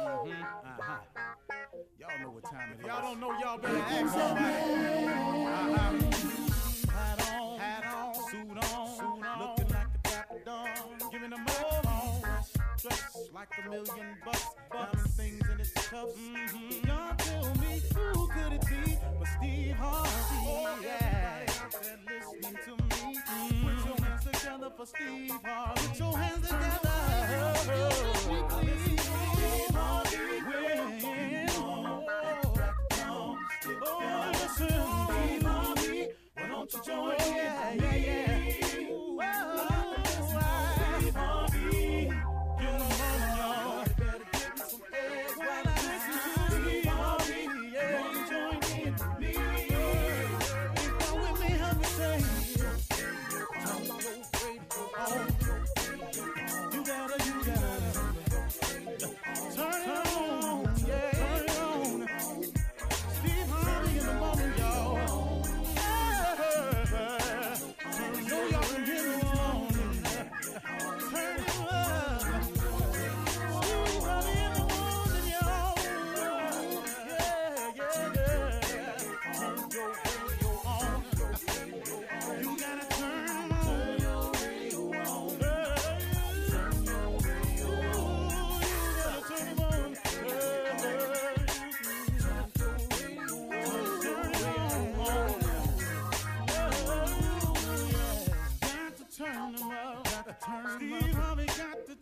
Uh-huh. Y'all know what time it is. Y'all don't know, y'all better ask somebody. Uh-huh. Hat on, hat on, suit on, suit on. Looking like a dapper dawn. Giving them all dressed like a million bucks. Diamond things in its cuffs. Mm-hmm. Y'all tell me who could it be but Steve Harvey? Oh, yeah. Everybody listening to me. Mm-hmm. Put your hands together for Steve Harvey. Put your hands together. Oh, Steve Harvey. You join in? Yeah, yeah, yeah.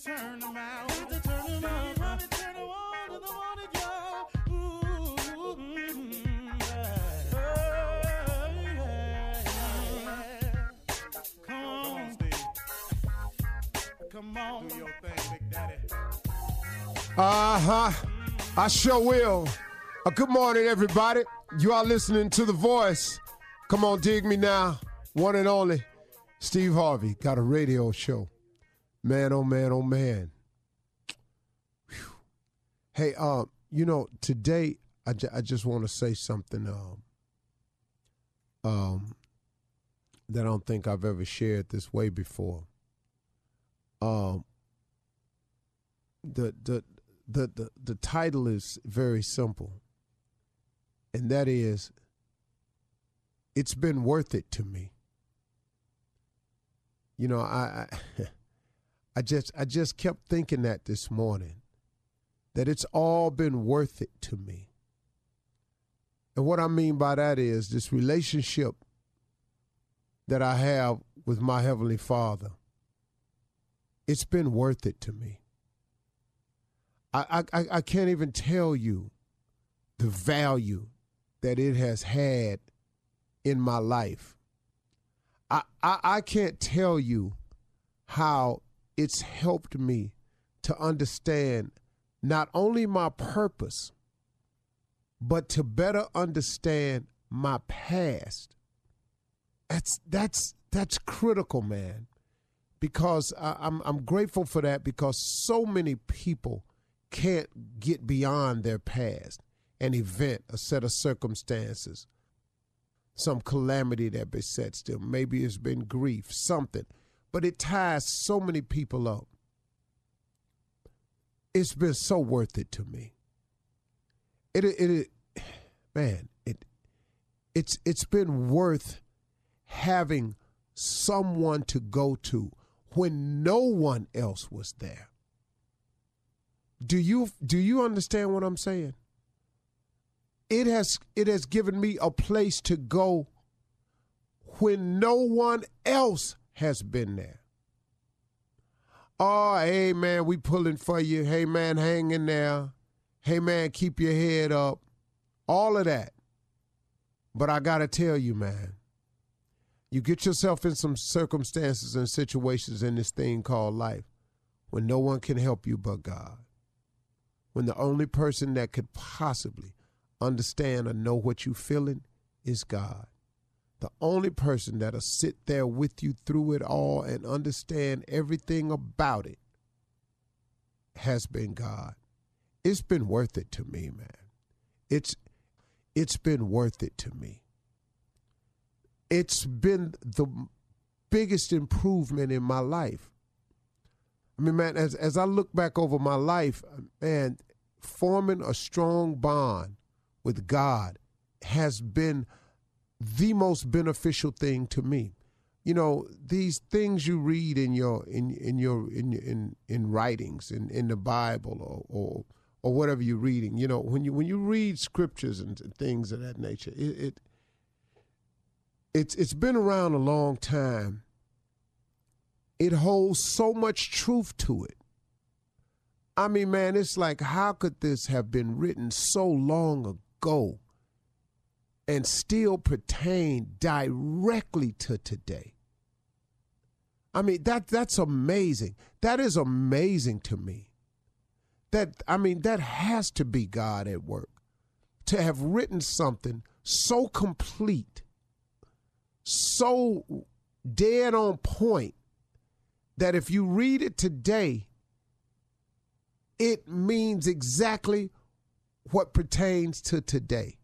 Turn 'em out. Got to turn 'em up. Steve Harvey turn 'em on in the morning, y'all. Ooh, mm, yeah. Yeah. Come on, Steve. Come on. Do your thing, Big Daddy. Uh huh. I sure will. Uh, good morning, everybody. You are listening to The Voice. Come on, dig me now. One and only Steve Harvey got a radio show. Man, oh man, oh man. Whew. Hey, uh, you know, today I, I just want to say something um, um, that I don't think I've ever shared this way before. Um, the the the the, the title is very simple and that is it's been worth it to me you know i i, I just i just kept thinking that this morning that it's all been worth it to me and what i mean by that is this relationship that i have with my heavenly father it's been worth it to me I, I, I can't even tell you the value that it has had in my life. I, I, I can't tell you how it's helped me to understand not only my purpose, but to better understand my past. That's that's that's critical, man. Because I, I'm I'm grateful for that because so many people can't get beyond their past, an event, a set of circumstances, some calamity that besets them. Maybe it's been grief, something. But it ties so many people up. It's been so worth it to me. It it, it man, it it's it's been worth having someone to go to when no one else was there. Do you do you understand what I'm saying? It has it has given me a place to go when no one else has been there. Oh, hey man, we pulling for you. Hey man, hang in there. Hey man, keep your head up. All of that. But I gotta tell you, man, you get yourself in some circumstances and situations in this thing called life when no one can help you but God when the only person that could possibly understand or know what you're feeling is God. The only person that'll sit there with you through it all and understand everything about it has been God. It's been worth it to me, man. It's it's been worth it to me. It's been the biggest improvement in my life. I mean, man, as as I look back over my life, man, forming a strong bond with God has been the most beneficial thing to me. You know, these things you read in your in in your in in in writings in in the Bible or or or whatever you're reading. You know, when you when you read scriptures and things of that nature, it, it it's it's been around a long time. It holds so much truth to it. I mean, man, it's like how could this have been written so long ago and still pertain directly to today? I mean, that that's amazing. That is amazing to me. That I mean, that has to be God at work. To have written something so complete, so dead on point that if you read it today, it means exactly what pertains to today.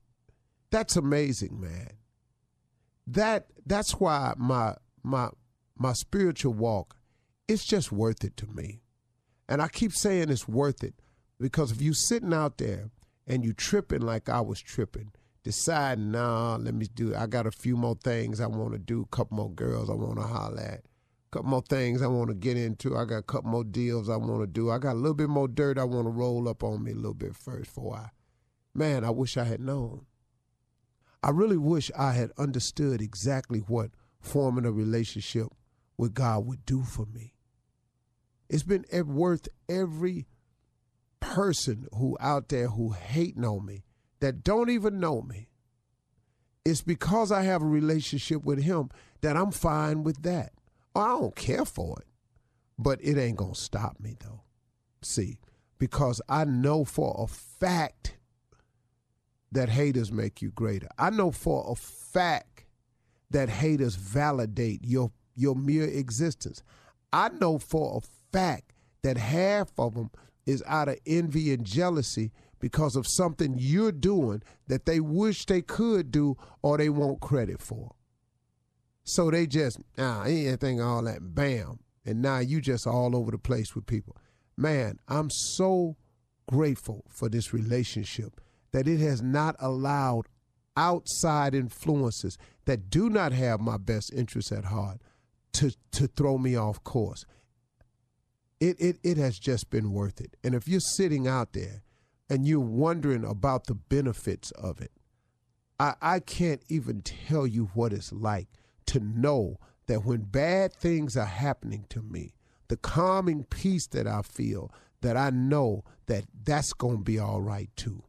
That's amazing, man. That that's why my my my spiritual walk it's just worth it to me. And I keep saying it's worth it because if you sitting out there and you tripping like I was tripping, deciding, nah, let me do I got a few more things I want to do, a couple more girls I want to holler at couple more things I want to get into. I got a couple more deals I want to do. I got a little bit more dirt I want to roll up on me a little bit first for I. Man, I wish I had known. I really wish I had understood exactly what forming a relationship with God would do for me. It's been worth every person who out there who hating on me that don't even know me. It's because I have a relationship with him that I'm fine with that. Oh, I don't care for it, but it ain't to stop me, though. See, because I know for a fact that haters make you greater. I know for a fact that haters validate your your mere existence. I know for a fact that half of them is out of envy and jealousy because of something you're doing that they wish they could do or they want credit for. So they just, ah, anything, all that, bam. And now you just all over the place with people. Man, I'm so grateful for this relationship that it has not allowed outside influences that do not have my best interests at heart to, to throw me off course. It, it, it has just been worth it. And if you're sitting out there and you're wondering about the benefits of it, I, I can't even tell you what it's like to know that when bad things are happening to me, the calming peace that I feel, that I know that that's going to be all right too.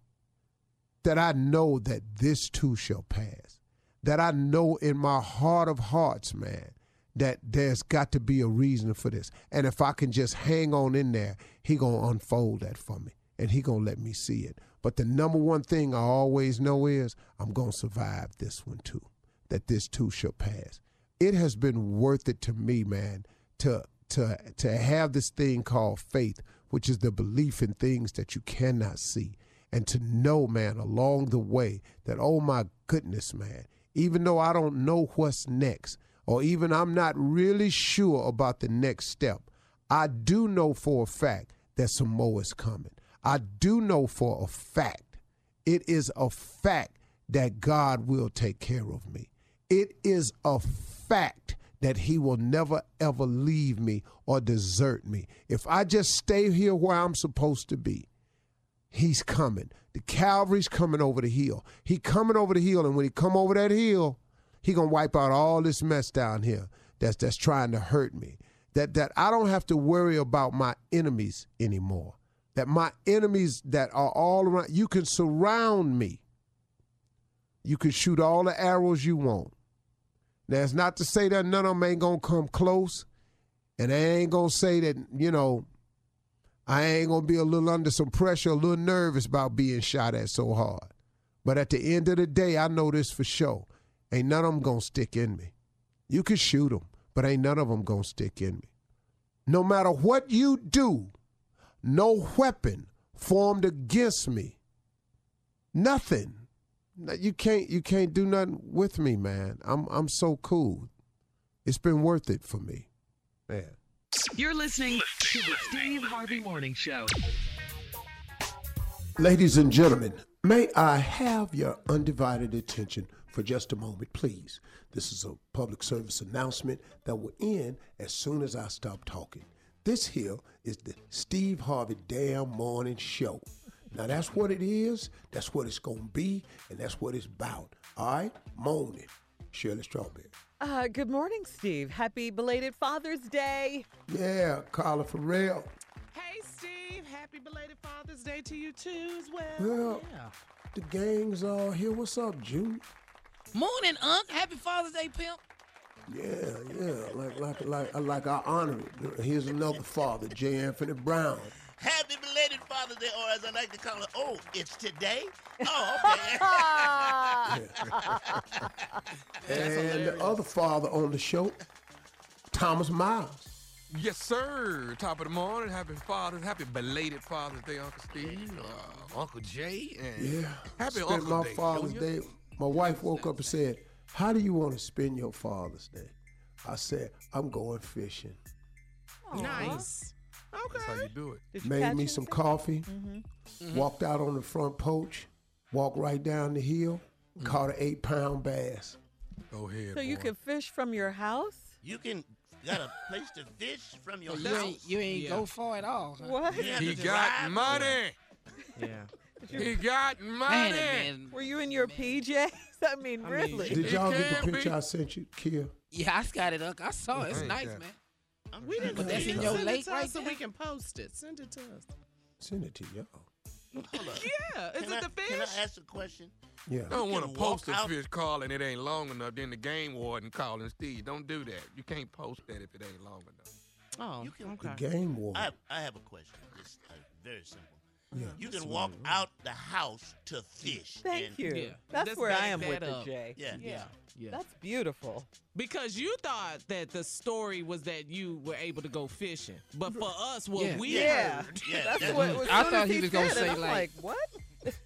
That I know that this too shall pass. That I know in my heart of hearts, man, that there's got to be a reason for this. And if I can just hang on in there, he going to unfold that for me and he going to let me see it. But the number one thing I always know is I'm going to survive this one too that this too shall pass. It has been worth it to me, man, to to to have this thing called faith, which is the belief in things that you cannot see, and to know, man, along the way that oh my goodness, man, even though I don't know what's next, or even I'm not really sure about the next step, I do know for a fact that some more is coming. I do know for a fact, it is a fact that God will take care of me. It is a fact that he will never ever leave me or desert me. If I just stay here where I'm supposed to be, he's coming. The Calvary's coming over the hill. He coming over the hill, and when he come over that hill, he gonna wipe out all this mess down here that's that's trying to hurt me. That that I don't have to worry about my enemies anymore. That my enemies that are all around, you can surround me. You can shoot all the arrows you want. Now, it's not to say that none of them ain't to come close. And I ain't to say that, you know, I ain't to be a little under some pressure, a little nervous about being shot at so hard. But at the end of the day, I know this for sure. Ain't none of them to stick in me. You can shoot them, but ain't none of them to stick in me. No matter what you do, no weapon formed against me, nothing you can't you can't do nothing with me, man. I'm I'm so cool. It's been worth it for me, man. You're listening to the Steve Harvey Morning Show. Ladies and gentlemen, may I have your undivided attention for just a moment, please? This is a public service announcement that will end as soon as I stop talking. This here is the Steve Harvey Damn Morning Show. Now that's what it is, that's what it's gonna be, and that's what it's about. All right? Morning. Shirley Strawberry. Uh, good morning, Steve. Happy belated Father's Day. Yeah, Carla Ferrell. Hey, Steve. Happy belated Father's Day to you too, as well. Well, yeah. the gang's all here. What's up, June? Morning, Unc. Happy Father's Day, pimp. Yeah, yeah, like like like like I honor it. Here's another father, J. Anthony Brown. Happy belated Father's Day, or as I like to call it, oh, it's today? Oh, okay. And the other father on the show, Thomas Miles. Yes, sir. Top of the morning. Happy Father's. Happy belated Father's Day, Uncle Steve, uh, Uncle Jay, and Yeah. Happy spent Uncle my Day, Father's Junior. Day. My wife woke up and said, How do you want to spend your Father's Day? I said, I'm going fishing. Nice. That's how Okay. you do it. Did you Made me some coffee, Mm-hmm. walked out on the front porch, walked right down the hill, Mm. caught an eight pound bass. Go ahead. So you can fish from your house? you can got a place to fish from your You house. ain't, you ain't Yeah. go far at all. Huh? What? You He got money. Yeah. He got money. Man, man. Were you in your PJs? I mean, I mean, really? Did y'all get the picture be. I sent you, Kia? Yeah, I got it, Unc. I saw it. It's nice, that- man. I'm We didn't But that's in it. your Send lake it to right us so we can post it. Send it to us. Send it to y'all. Hold. Yeah. Is Can it I, the fish? Can I ask a question? Yeah. I don't want to post a out- fish call and it ain't long enough. Then the game warden calling Steve. Don't do that. You can't post that if it ain't long enough. oh, You can- The game warden. I have, I have a question. It's uh, very simple. Yeah. You can walk out the house to fish. Thank and, you. Yeah. That's Let's where I am with that it, up. Jay. Yeah. Yeah. Yeah. That's beautiful. Because you thought that the story was that you were able to go fishing, but for us, what Yeah. we Yeah. heard, Yeah, That's that- what. As I thought as he was gonna say, like- like, what?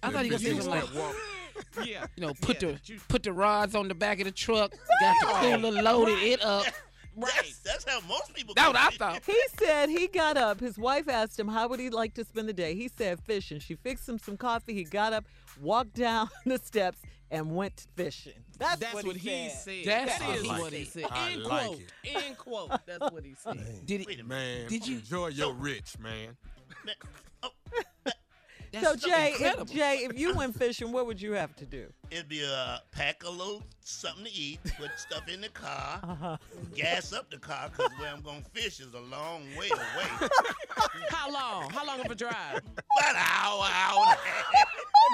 I thought he was going to say, like, walk. yeah, you know, put Yeah, the you- put the rods on the back of the truck, got the cooler loaded it up. Right. That's, that's how most people That's go what I thought. He said he got up. His wife asked him how would he like to spend the day. He said fishing. She fixed him some coffee. He got up, walked down the steps, and went fishing. That's, That's what, he, said. said. That's That is what what he he said. said. I End like quote. End quote. That's what he said. Did Wait it? a minute. Man, Did you- enjoy your rich, man? Man, oh, That's So Jay, incredible. if, Jay, if you went fishing, what would you have to do? it'd be a pack a little something to eat, put stuff in the car, Uh-huh. gas up the car, because where I'm going to fish is a long way away. How long? How long of a drive? About an hour, hour and a half.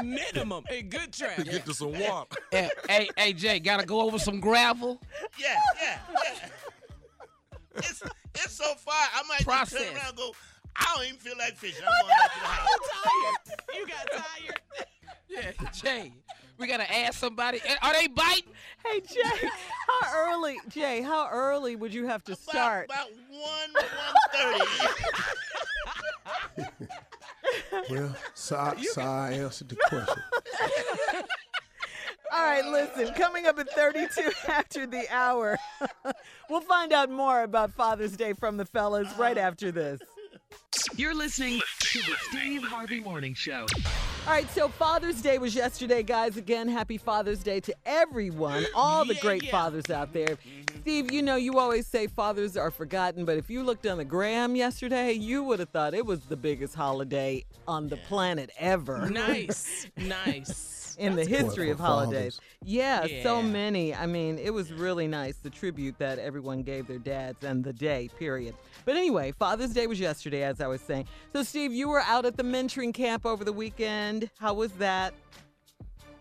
Minimum. A good trap. Get to some water. hey, hey, hey, Jay, gotta go over some gravel. Yeah, yeah, yeah. It's, it's so far, I might just Process. turn around and go, I don't even feel like fishing. I'm going back to the house. tired. You got tired. Yeah, Jay, we gotta ask somebody. Are they biting? Hey Jay, how early? Jay, how early would you have to About, start? about 1, 1.30. Well, so I, so I answered the question. All right, listen, coming up at 32 after the hour, we'll find out more about Father's Day from the fellas right after this. You're listening to the Steve Harvey Morning Show. All right, so Father's Day was yesterday, guys. Again, happy Father's Day to everyone, all the great fathers out there. Steve, you know, you always say fathers are forgotten, but if you looked on the gram yesterday, you would have thought it was the biggest holiday on the planet ever. Nice. Nice. in the history of holidays. fathers. Yeah, so many. I mean, it was really nice, the tribute that everyone gave their dads and the day, period. But anyway, Father's Day was yesterday, as I was saying. So, Steve, you were out at the mentoring camp over the weekend. How was that?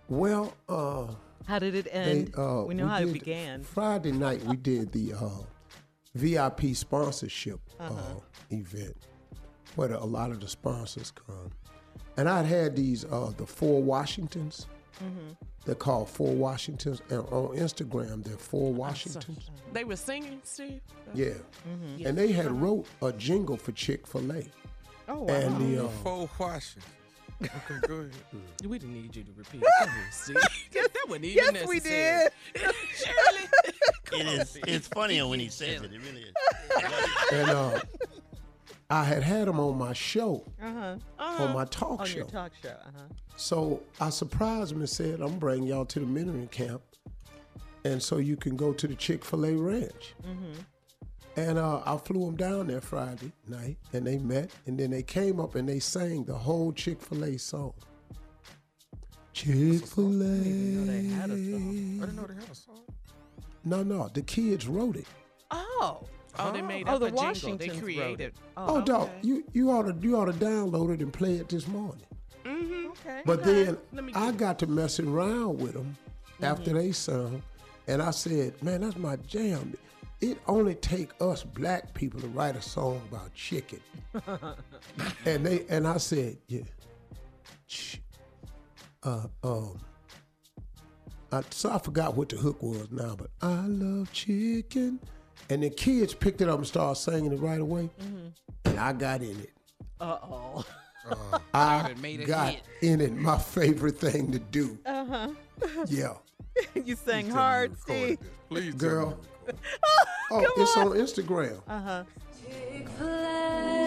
Well, uh, How did it they, end? uh, we know how it began. Friday night we did the uh, VIP sponsorship uh Uh-huh. event, where the- a lot of the sponsors come, and I'd had these uh, the four Washingtons. Mm-hmm. They're called four Washingtons, and on Instagram they're four Washingtons. They were singing, Steve? Yeah, Mm-hmm. and they had wrote a jingle for Chick Fil A, Oh, wow. and the uh, Four Washington. Okay, go ahead. We didn't need you to repeat it. Go ahead, Steve. that wasn't even yes, we did. Shirley. It is. It's funnier when he says it. It really is. and uh, I had had him on my show, Uh-huh. on my talk On show. your talk show. Uh-huh. So I surprised him and said, I'm bringing y'all to the mentoring camp. And so you can go to the Chick fil A ranch. And uh, I flew them down there Friday night and they met. And then they came up and they sang the whole Chick fil A song. Chick fil know they had a A. song. I didn't know they had a song. No, no, the kids wrote it. Oh. Oh, they made Oh, up the a jingle. They Washingtons wrote created. it. Oh, dog, you, you ought to you ought to download it and play it this morning. Mm-hmm. Okay. But then I get it. got to messing around with them after they sung, and I said, "Man, that's my jam. It only take us black people to write a song about chicken." and they and I said, "Yeah, Ch- uh, um." I, so I forgot what the hook was now, but I love chicken, and the kids picked it up and started singing it right away, and I got in it. Uh-oh. I made got hit. in it. My favorite thing to do. Uh-huh. Yeah. you sang Please tell me hard, Steve. Please Girl. Me you recorded Oh, it's on Instagram. Uh-huh. Fried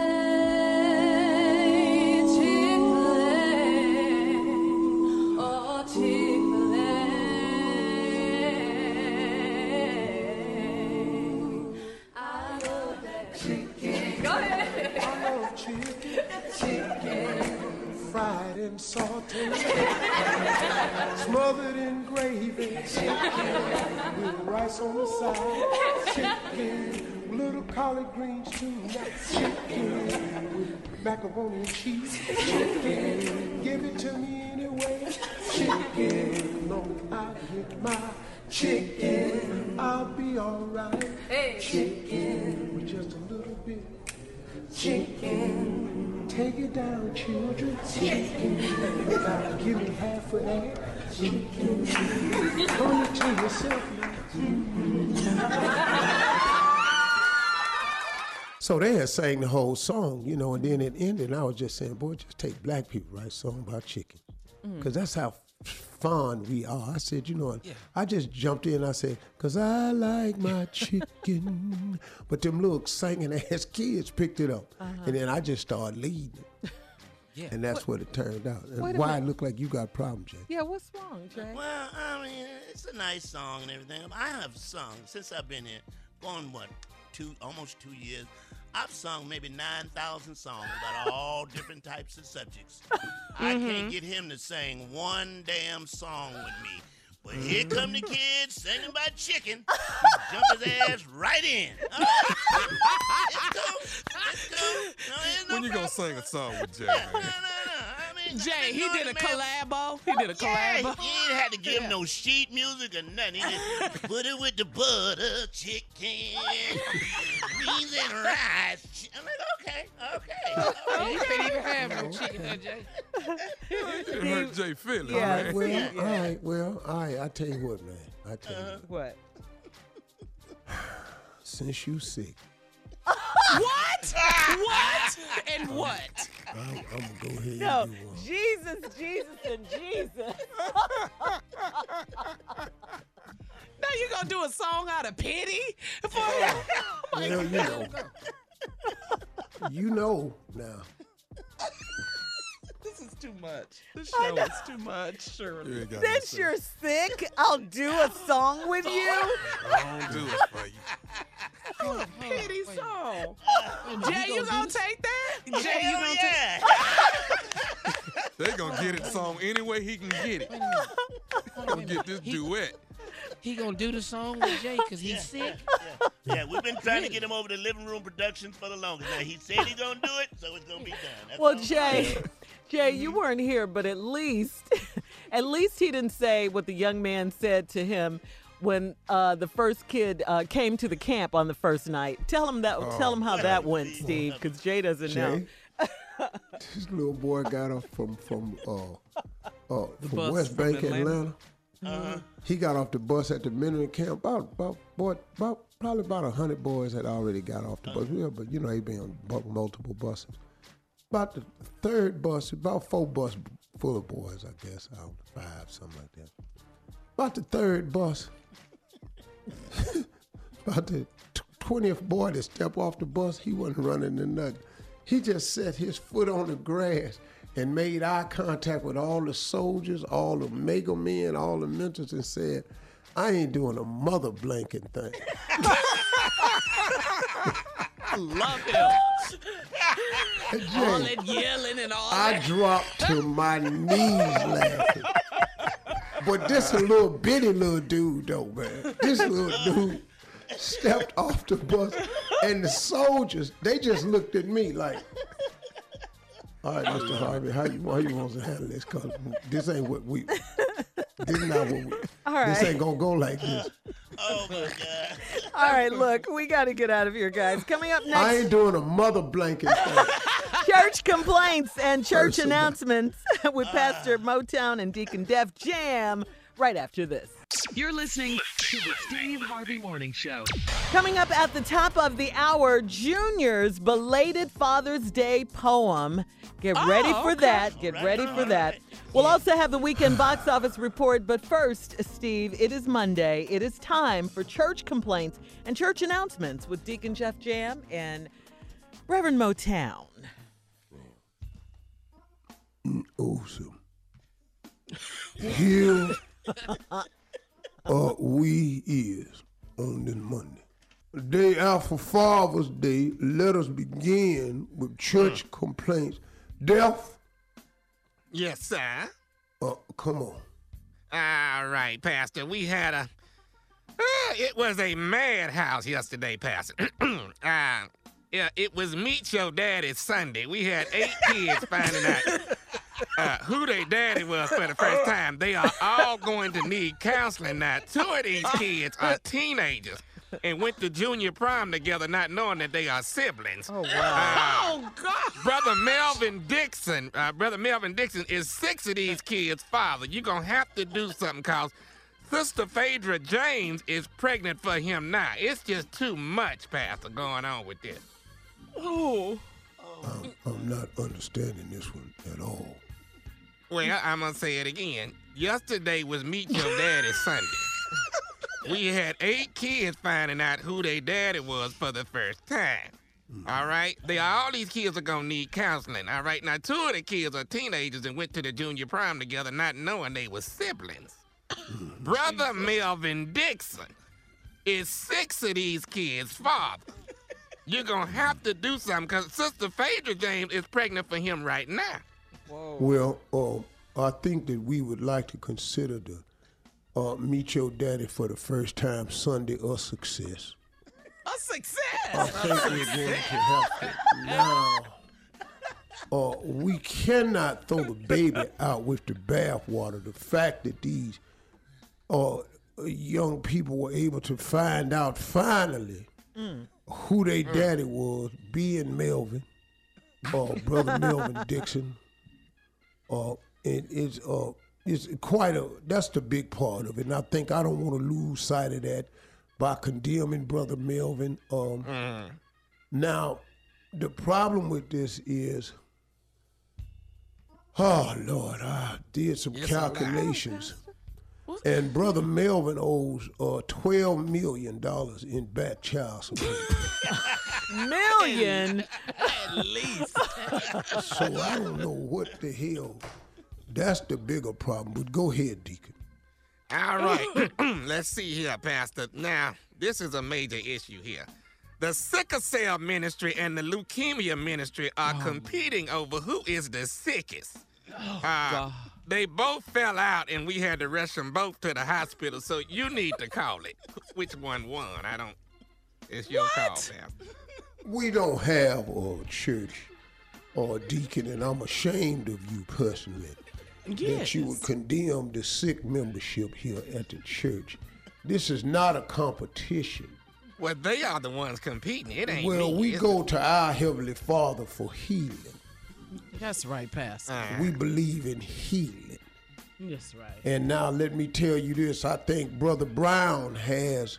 rice on the side, chicken, little collard greens too, chicken with macaroni and cheese, chicken, give it to me anyway, chicken, long I get my chicken, I'll be alright, chicken with just a little bit. Chicken, take it down, children. Chicken, give me half of that. Chicken, own it to yourself So sang the whole song, you know, and then it ended. And I was just saying, boy, just take black people write a song about chicken, because mm. that's how fond we are. I said, you know, what? I just jumped in. I said, because I like my chicken, but them little singing ass kids picked it up, uh-huh. and then I just started leading. it. Yeah. And that's what it turned out. And Wait a why it minute. looked like you got a problem, Jay. Yeah, what's wrong, Jay? Well, I mean, it's a nice song and everything. I have sung since I've been here, going what, two, almost two years. I've sung maybe nine thousand songs about all different types of subjects. I can't mm-hmm. get him to sing one damn song with me. But here mm-hmm. come the kids singing about chicken. He jump his ass right in. All right. It's cool. It's cool. No, no When you gonna sing a song with Jay? No, no, no. Mean, Jay, he did a man. collabo. He did a Yeah, collabo. he ain't had to give him no sheet music or nothing. He just put it with the butter, chicken, beans and rice. I'm like, okay, okay. Oh, you can't even have no chicken, huh, Jay? It hurt Jay feelings, Yeah. man. Well, Yeah. all right, well, all right. I tell you what, man. I tell you, what. What? since you sick, What? what? And what? I'm, I'm gonna go ahead No, and do one. Jesus, Jesus, and Jesus. Now you gonna do a song out of pity? For Well, you know, you know now. This is too much. This show is too much, Shirley. You ain't got no Since sense. you're sick, I'll do a song with you. I don't do it for you. Jay, you gonna take that? Jay, you gonna yeah. They gonna get it song any way he can get it. Gonna get this duet. He gonna do the song with Jay because he's sick. Yeah, we've been trying to get him over to Living Room Productions for the longest. Now, he said he's going to do it, so it's going to be done. That's Well, all. Jay, Jay, you weren't here, but at least, at least he didn't say what the young man said to him when uh, the first kid uh, came to the camp on the first night. Tell him that. tell him how that went, Steve, because Jay doesn't know. This little boy got off from from uh, uh, from West from Bank, Atlanta. Atlanta. Uh-huh. He got off the bus at the mentoring camp. About about boy, about probably about a hundred boys had already got off the bus. Yeah, but you know he been on multiple buses. About the third bus, about four bus full of boys, I guess. I don't know, five, something like that. About the third bus, about the twentieth boy to step off the bus, he wasn't running to nothing. He just set his foot on the grass and made eye contact with all the soldiers, all the mega men, all the mentors, and said, I ain't doing a mother blanking thing. I love him. Jay, All that yelling and all I that. dropped to my knees laughing. But this a little bitty little dude though, man. This little dude stepped off the bus and the soldiers, they just looked at me like, all right, Mr. Harvey, how you, how you want to handle this? Cause this ain't what we, this not what we, All this ain't gonna go like this. Oh my God. All right, look, we got to get out of here, guys. Coming up next I ain't doing a mother blanket thing. church complaints and church Personal. announcements with ah. Pastor Motown and Deacon Def Jam right after this. You're listening to the Steve Harvey Morning Show. Coming up at the top of the hour, Junior's belated Father's Day poem. Get ready oh, for okay. that. Get All right, ready for right, that. All right. We'll also have the weekend box office report. But first, Steve, it is Monday. It is time for church complaints and church announcements with Deacon Def Jam and Reverend Motown. awesome. Here uh, we is on this Monday. The day after Father's Day, let us begin with church complaints. Deaf, Yes, sir. uh, come on. All right, Pastor. We had a. Uh, it was a madhouse yesterday, Pastor. uh, yeah, it was Meet Your Daddy Sunday. We had eight kids finding out uh, who their daddy was for the first time. They are all going to need counseling now. Two of these kids are teenagers and went to junior prom together, not knowing that they are siblings. Oh, wow. Oh God. Brother Melvin Dixon, uh, Brother Melvin Dixon is six of these kids' father. You're gonna have to do something cause Sister Phaedra James is pregnant for him now. It's just too much, Pastor, going on with this. Oh. I'm, I'm not understanding this one at all. Well, I'm gonna say it again. Yesterday was Meet Your Daddy Sunday. We had eight kids finding out who their daddy was for the first time. All right, they all these kids are gonna need counseling. All right, now two of the kids are teenagers and went to the junior prom together, not knowing they were siblings. Brother Melvin Dixon is six of these kids' father. You're gonna have to do something because Sister Phaedra James is pregnant for him right now. Well, uh, I think that we would like to consider the uh, Meet Your Daddy for the first time Sunday a success. A success. I think we're going to have to now. Uh, we cannot throw the baby out with the bathwater. The fact that these uh, young people were able to find out finally who their daddy was, being Melvin, uh, brother Melvin Dixon. Uh, and it's uh, it's quite a that's the big part of it. And I think I don't want to lose sight of that by condemning brother Melvin. Um, Now, the problem with this is, oh Lord, I did some calculations, and brother Melvin owes uh, twelve million dollars in back child support. Million. At least. so I don't know what the hell. That's the bigger problem. But go ahead, Deacon. All right, let's see here, Pastor. Now, this is a major issue here. The sickle cell ministry and the leukemia ministry are competing over who is the sickest. Oh, Uh, they both fell out, and we had to rush them both to the hospital. So you need to call it. Which one won? I don't. It's your call, Pastor. We don't have a church or a deacon, and I'm ashamed of you personally that you would condemn the sick membership here at the church. This is not a competition. Well, they are the ones competing. It ain't Well, me. we It's- go to our Heavenly Father for healing. That's right, Pastor. Uh, We believe in healing. That's right. And now let me tell you this. I think Brother Brown has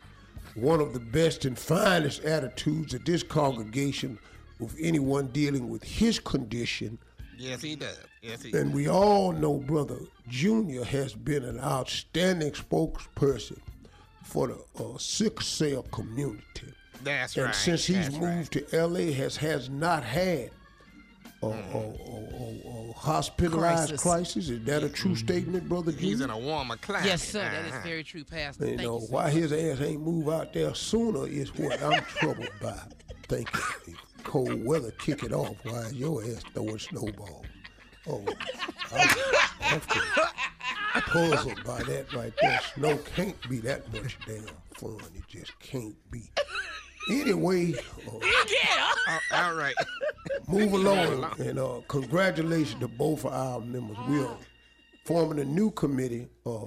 one of the best and finest attitudes at this congregation with anyone dealing with his condition. Yes, he does. Yes, he does. And we all know Brother Junior has been an outstanding spokesperson for the uh, sick cell community. That's and right. And since he's That's right. moved to LA, has has not had or, or, or, or, or hospitalized Crisis. crisis. Is that a true statement, brother? He's Junior? in a warmer climate. Yes, sir. That is Uh-huh. very true, Pastor. You Thank know, you, sir. why his ass ain't move out there sooner is what I'm troubled by. Thank if cold weather kick it off, why is your ass throwing snowballs? Oh, I'm often puzzled by that right there. Snow can't be that much damn fun. It just can't be. Anyway, uh, Oh, all right. move along and uh, congratulations to both of our members. We are forming a new committee uh,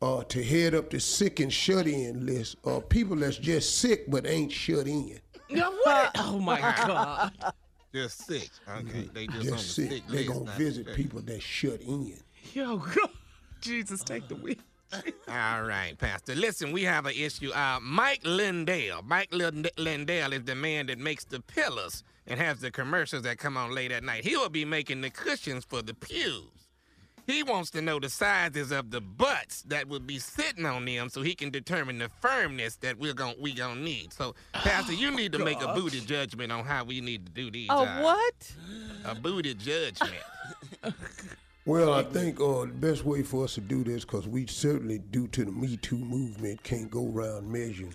uh, to head up the sick and shut in list of people that's just sick but ain't shut in. Oh my God. They're sick. Okay. They just, on the sick. sick They list, gonna not visit sick. people that shut in. Yo, God. Jesus, take the wheel. All right, Pastor. Listen, we have an issue. Uh, Mike Lindell. Mike Lind- Lindell is the man that makes the pillars and has the commercials that come on late at night. He will be making the cushions for the pews. He wants to know the sizes of the butts that will be sitting on them so he can determine the firmness that we're going we gonna need. So, Pastor, you need to make a booty judgment on how we need to do these. Oh, uh, what? A booty judgment. Well, I think uh, the best way for us to do this, because we certainly, due to the Me Too movement, can't go around measuring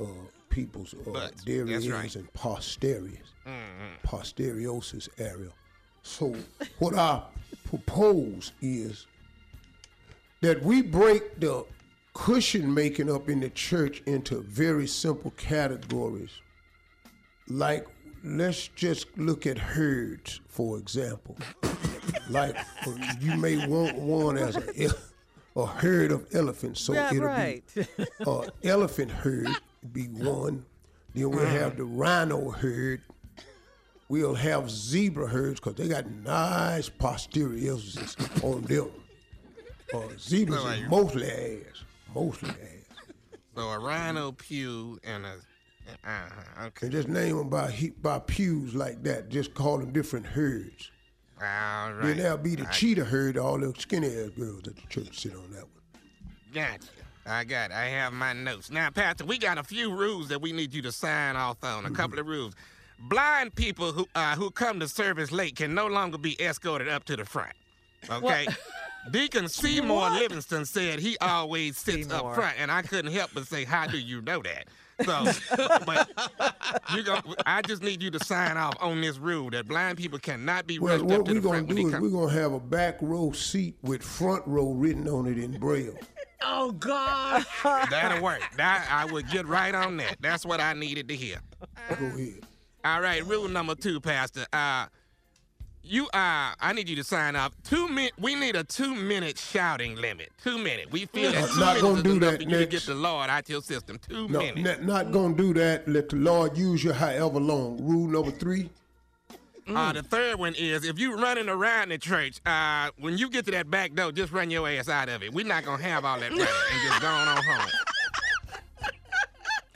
uh, people's uh, Butts. derrieres right. and posteriors, Mm-hmm. posteriosis area. So, what I propose is that we break the cushion making up in the church into very simple categories. Like, let's just look at herds, for example. like, you may want one as a, a herd of elephants. So Yeah, it'll right. be uh, elephant herd be one. Then we'll have the rhino herd. We'll have zebra herds because they got nice posteriors on them. Uh, zebras So are mostly ass, mostly ass. so a rhino pew and a. Uh-huh, okay. And just name them by he, by pews like that. Just call them different herds. All right. Then there'll be the I cheetah herd. All the skinny ass girls at the church sit on that one. Gotcha. I got it. I have my notes. Now, Pastor, we got a few rules that we need you to sign off on. A couple of rules. Blind people who uh, who come to service late can no longer be escorted up to the front. Okay? Deacon Seymour Livingston said he always sits Seymour. up front, and I couldn't help but say, "How do you know that?" So, but you go. I just need you to sign off on this rule that blind people cannot be Well, rushed what up to we're gonna do is come. we're gonna have a back row seat with front row written on it in braille. Oh, God. That'll work. That I would get right on that. That's what I needed to hear. Go ahead. All right, rule number two, Pastor. Uh, you uh, I need you to sign up. Two min. We need a two-minute shouting limit. Two minutes. We feel that Uh, two not gonna do that for you to get the Lord out your system. Two No, minutes. not, not gonna do that. Let the Lord use you however long. Rule number three. Uh, the third one is if you're running around the church, uh, when you get to that back door, just run your ass out of it. We're not gonna have all that running and just going on home.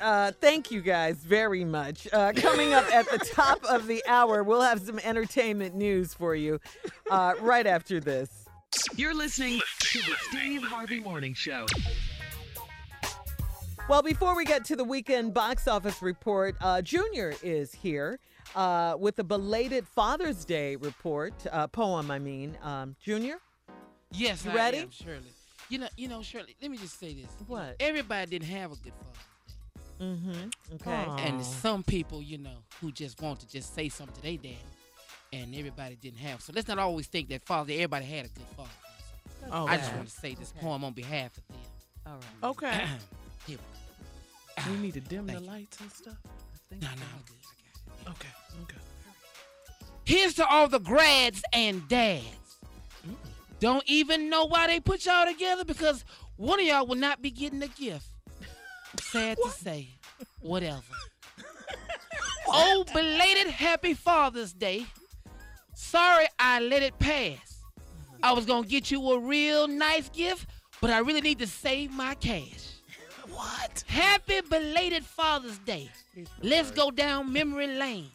Uh, thank you guys very much. Uh, coming up at the top of the hour, we'll have some entertainment news for you uh, right after this. You're listening to the Steve Harvey Morning Show. Well, before we get to the weekend box office report, uh, Junior is here uh, with a belated Father's Day report, uh, poem, I mean. Um, Junior? Yes, You I ready? am, Shirley. You know, you know, Shirley. Let me just say this. You know, What? everybody didn't have a good father, Mm-hmm. Okay. and some people, you know, who just want to just say something to their dad, and everybody didn't have. So let's not always think that father. Everybody had a good father. Oh, I just want to say this poem on behalf of them. All right. Okay. Here we go. we need to dim the Thank you. lights and stuff. No, no, I'm good. I got it. Okay. Okay. Here's to all the grads and dads. Don't even know why they put y'all together because one of y'all will not be getting a gift. Sad to say, whatever. oh, belated happy Father's Day. Sorry I let it pass. I was gonna get you a real nice gift, but I really need to save my cash. What? Happy belated Father's Day. Let's go down memory lane.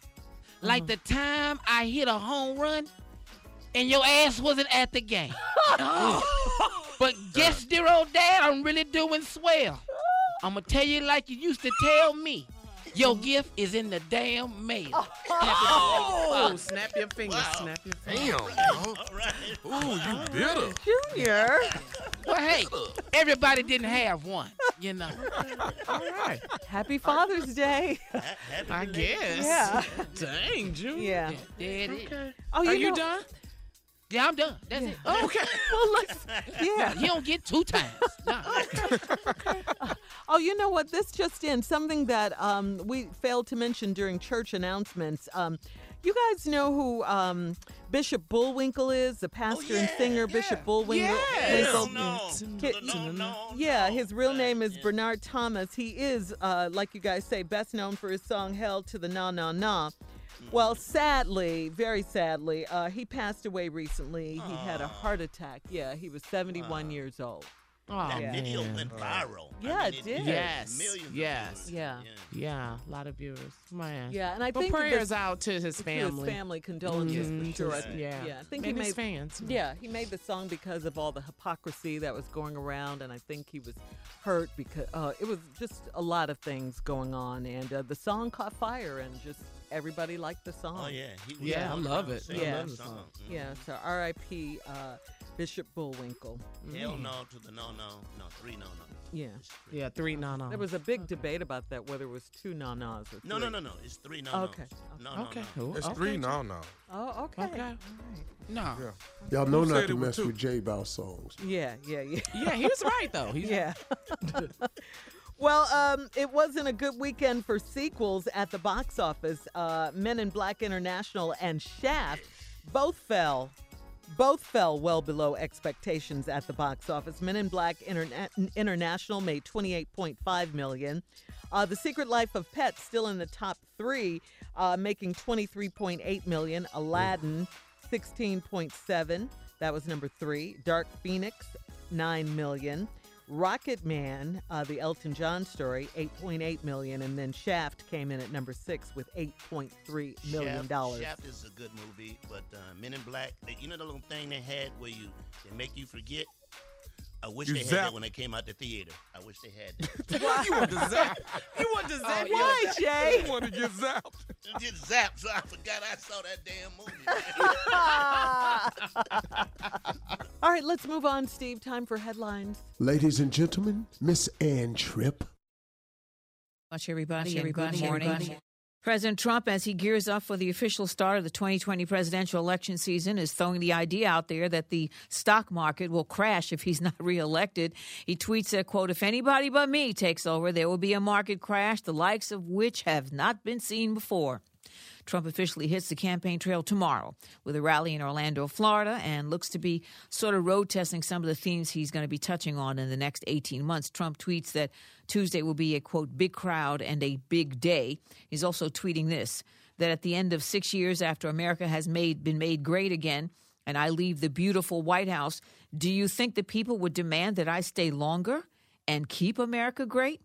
Like the time I hit a home run and your ass wasn't at the game. but guess, dear old dad, I'm really doing swell. I'm gonna tell you like you used to tell me. Your gift is in the damn mail. Oh, snap your fingers, oh, snap your fingers. Damn, dog. Ooh, you bitter. Junior. Well, hey, everybody didn't have one, you know. All right, Happy Father's Day. I guess. Yeah. Dang, Junior. Yeah. Yeah, there it is. Okay. Oh, Are you you done? Yeah, I'm done. That's it. Oh, okay. Well, let's, yeah. You don't get two times. No. Oh, you know what? This just in something that um, we failed to mention during church announcements. Um, you guys know who um, Bishop Bullwinkle is, the pastor and yeah, singer yeah. Bishop Bullwinkle. Yes. No, no, no, no, Yeah, his real name is Yeah. Bernard Thomas. He is, uh, like you guys say, best known for his song "Hell to the Na Na Na." Well, sadly, very sadly, uh, he passed away recently. He had a heart attack. Yeah, he was 71 years old. Oh, That Yeah. video man. went viral. I Yeah, mean, it did. Yes, Millions yes. views. Yeah. Yeah, a lot of viewers. Man. Yeah, and I But think prayers this- out to his to family. his family condolences Mhm, for sure. just- Yeah. yeah. I think and he his made fans. Yeah, he made the song because of all the hypocrisy that was going around, and I think he was hurt because uh, it was just a lot of things going on, and uh, the song caught fire, and just everybody liked the song. Oh yeah, he was Yeah, I love it. I Yeah. that love the song. song. Mhm. Yeah, so R.I.P. Uh, Bishop Bullwinkle. Hell no to the no no no three no no. Yeah, three. Yeah, three no no. there was a big debate about that, whether it was two na-nas or No no no no. It's three no Okay. no. No no Okay. no. Ooh, It's okay. three now, now. Oh, okay. Okay. All right. No. Yeah. Y'all know not to mess with J Bow songs. Yeah, yeah, yeah. Yeah, he was right though. He's Yeah. well, um, it wasn't a good weekend for sequels at the box office. Uh, Men in Black International and Shaft both fell. Both fell well below expectations at the box office. Men in Black Interna- International made 28.5 million. Uh, the Secret Life of Pets still in the top three, uh, making 23.8 million. Aladdin, 16.7. That was number three. Dark Phoenix, 9 million. Rocket Man, uh, the Elton John story, 8.8 million, and then Shaft came in at number six with 8.3 million Shaft- dollars. Shaft is a good movie, but uh, Men in Black, they, you know the little thing they had where you they make you forget. I wish You they had that when they came out the theater. I wish they had that. you want to zap? You want to zap? Why, Jay? You want to get zapped? Get zapped, so I forgot I saw that damn movie. All right, let's move on, Steve. Time for headlines. Ladies and gentlemen, Miss Ann Tripp. Much everybody, Much and everybody, good morning. everybody. President Trump, as he gears up for the official start of the 2020 presidential election season, is throwing the idea out there that the stock market will crash if he's not reelected. He tweets that, quote, if anybody but me takes over, there will be a market crash, the likes of which have not been seen before. Trump officially hits the campaign trail tomorrow with a rally in Orlando, Florida, and looks to be sort of road testing some of the themes he's going to be touching on in the next 18 months. Trump tweets that Tuesday will be a quote, big crowd and a big day. He's also tweeting this that at the end of six years after America has made, been made great again, and I leave the beautiful White House, do you think the people would demand that I stay longer and keep America great?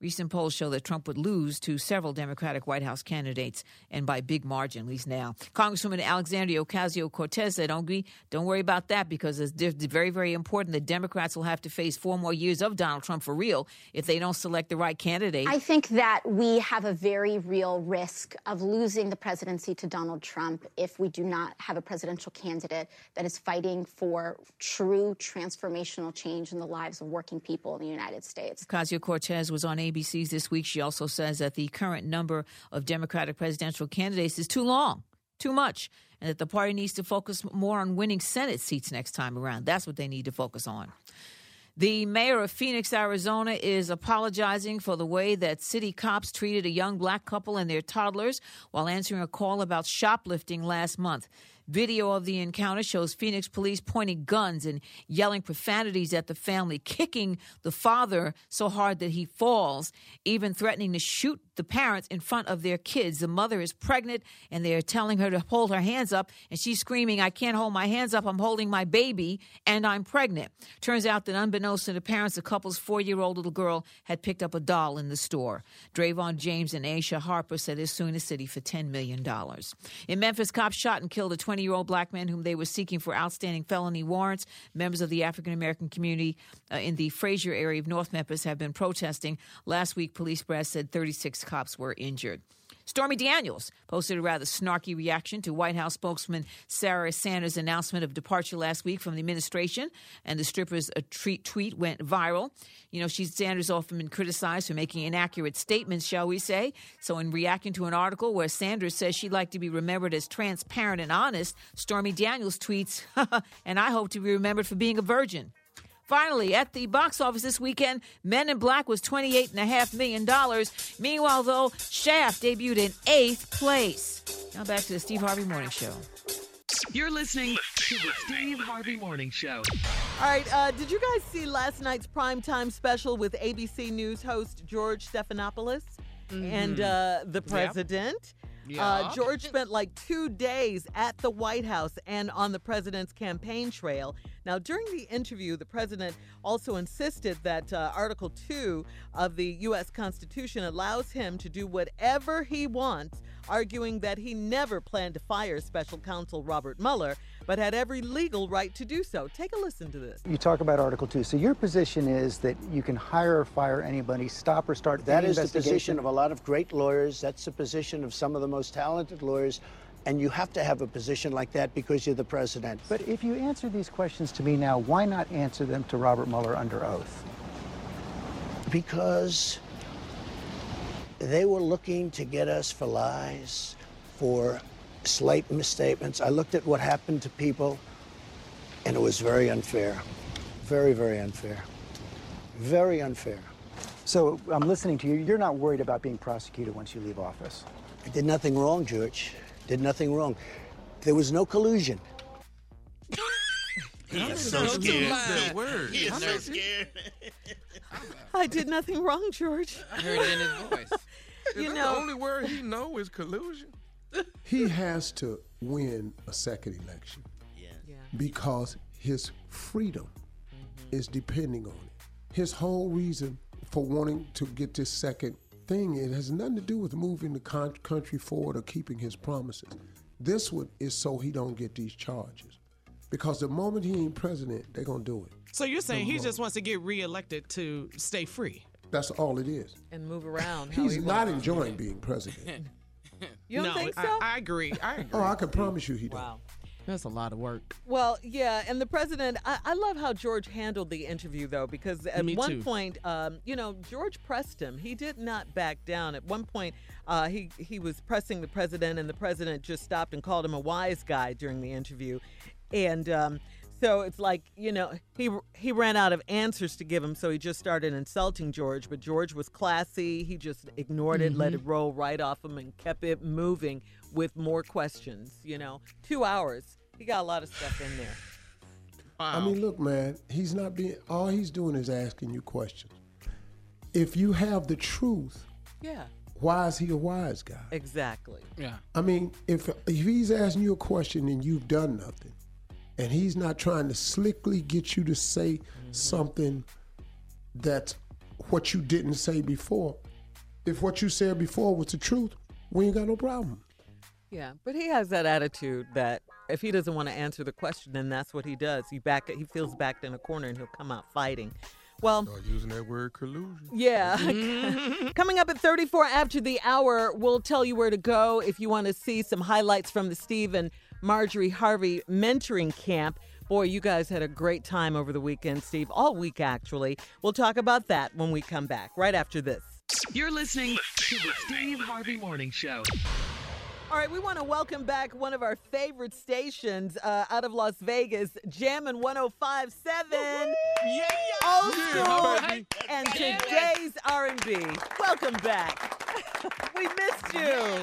Recent polls show that Trump would lose to several Democratic White House candidates, and by big margin, at least now. Congresswoman Alexandria Ocasio Cortez said, don't, don't worry about that because it's very, very important that Democrats will have to face four more years of Donald Trump for real if they don't select the right candidate. I think that we have a very real risk of losing the presidency to Donald Trump if we do not have a presidential candidate that is fighting for true transformational change in the lives of working people in the United States. Ocasio Cortez was on ABC's this week. She also says that the current number of Democratic presidential candidates is too long, too much, and that the party needs to focus more on winning Senate seats next time around. That's what they need to focus on. The mayor of Phoenix, Arizona, is apologizing for the way that city cops treated a young black couple and their toddlers while answering a call about shoplifting last month. Video of the encounter shows Phoenix police pointing guns and yelling profanities at the family, kicking the father so hard that he falls, even threatening to shoot the parents in front of their kids. The mother is pregnant and they're telling her to hold her hands up, and she's screaming, I can't hold my hands up. I'm holding my baby and I'm pregnant. Turns out that unbeknownst to the parents, the couple's four year old little girl had picked up a doll in the store. Dravon James and Iesha Harper said they're suing the city for $10 million. In Memphis, cops shot and killed a 20 year old black man whom they were seeking for outstanding felony warrants. Members of the African American community uh, in the Frayser area of North Memphis have been protesting. Last week, police brass said 36 cops were injured. Stormy Daniels posted a rather snarky reaction to White House spokesman Sarah Sanders' announcement of departure last week from the administration, and the stripper's tweet went viral. You know, she's Sanders often been criticized for making inaccurate statements, shall we say. So, in reacting to an article where Sanders says she'd like to be remembered as transparent and honest, Stormy Daniels tweets, "And I hope to be remembered for being a virgin." Finally, at the box office this weekend, Men in Black was $28.5 million. Meanwhile, though, Shaft debuted in eighth place. Now back to the Steve Harvey Morning Show. You're listening to the Steve Harvey Morning Show. All right, uh, did you guys see last night's primetime special with ABC News host George Stephanopoulos and uh, the president? Uh, Yeah. George spent like two days at the White House and on the president's campaign trail. Now, during the interview, the president also insisted that uh, Article 2 of the U.S. Constitution allows him to do whatever he wants, arguing that he never planned to fire special counsel Robert Mueller, but had every legal right to do so. Take a listen to this. You talk about Article 2. So your position is that you can hire or fire anybody, stop or start That is the position of a lot of great lawyers. That's the position of some of the most talented lawyers. And you have to have a position like that because you're the president. But if you answer these questions to me now, why not answer them to Robert Mueller under oath? Because they were looking to get us for lies, for slight misstatements. I looked at what happened to people, and it was very unfair. Very, very unfair. Very unfair. So I'm listening to you. You're not worried about being prosecuted once you leave office. I did nothing wrong, George. Did nothing wrong. There was no collusion. He is so scared. loud word. He is so scared. I did nothing wrong, George. I heard it in his voice. You Is that know- the only word he know is collusion. He has to win a second election because his freedom mm-hmm. is depending on it. His whole reason for wanting to get this second thing it has nothing to do with moving the con- country forward or keeping his promises. This one is so he don't get these charges. Because the moment he ain't president, they're gonna do it. So you're saying he No, just wants to get reelected to stay free? That's all it is. And move around. how He's he not enjoying being president. You don't no, think I- so? I, agree. I agree. Oh, I can promise you he don't. Wow. That's a lot of work. Well, yeah, and the president, I, I love how George handled the interview, though, because at Me one too. point, um, you know, George pressed him. He did not back down. At one point, uh, he, he was pressing the president, and the president just stopped and called him a wise guy during the interview. And um, so it's like, you know, he, he ran out of answers to give him, so he just started insulting George. But George was classy. He just ignored it, let mm-hmm. it roll right off him, and kept it moving with more questions, you know. Two hours. He got a lot of stuff in there. Wow. I mean, look, man, he's not being, all he's doing is asking you questions. If you have the truth, Yeah, why is he a wise guy? exactly. Yeah. I mean, if if he's asking you a question and you've done nothing, and he's not trying to slickly get you to say something that's what you didn't say before, if what you said before was the truth, we ain't got no problem. Yeah, but he has that attitude that if he doesn't want to answer the question, then that's what he does. He back he feels backed in a corner and he'll come out fighting. Well, Start using that word collusion. yeah. Coming up at 34 after the hour, we'll tell you where to go if you want to see some highlights from the Steve and Marjorie Harvey mentoring camp. Boy, you guys had a great time over the weekend, Steve, all week actually. We'll talk about that when we come back, right after this. You're listening to the Steve Harvey Morning Show. All right, we want to welcome back one of our favorite stations uh, out of Las Vegas, Jammin' 1057. Yeah, Old Yeah, school baby. and today's R&B. Welcome back. we missed you.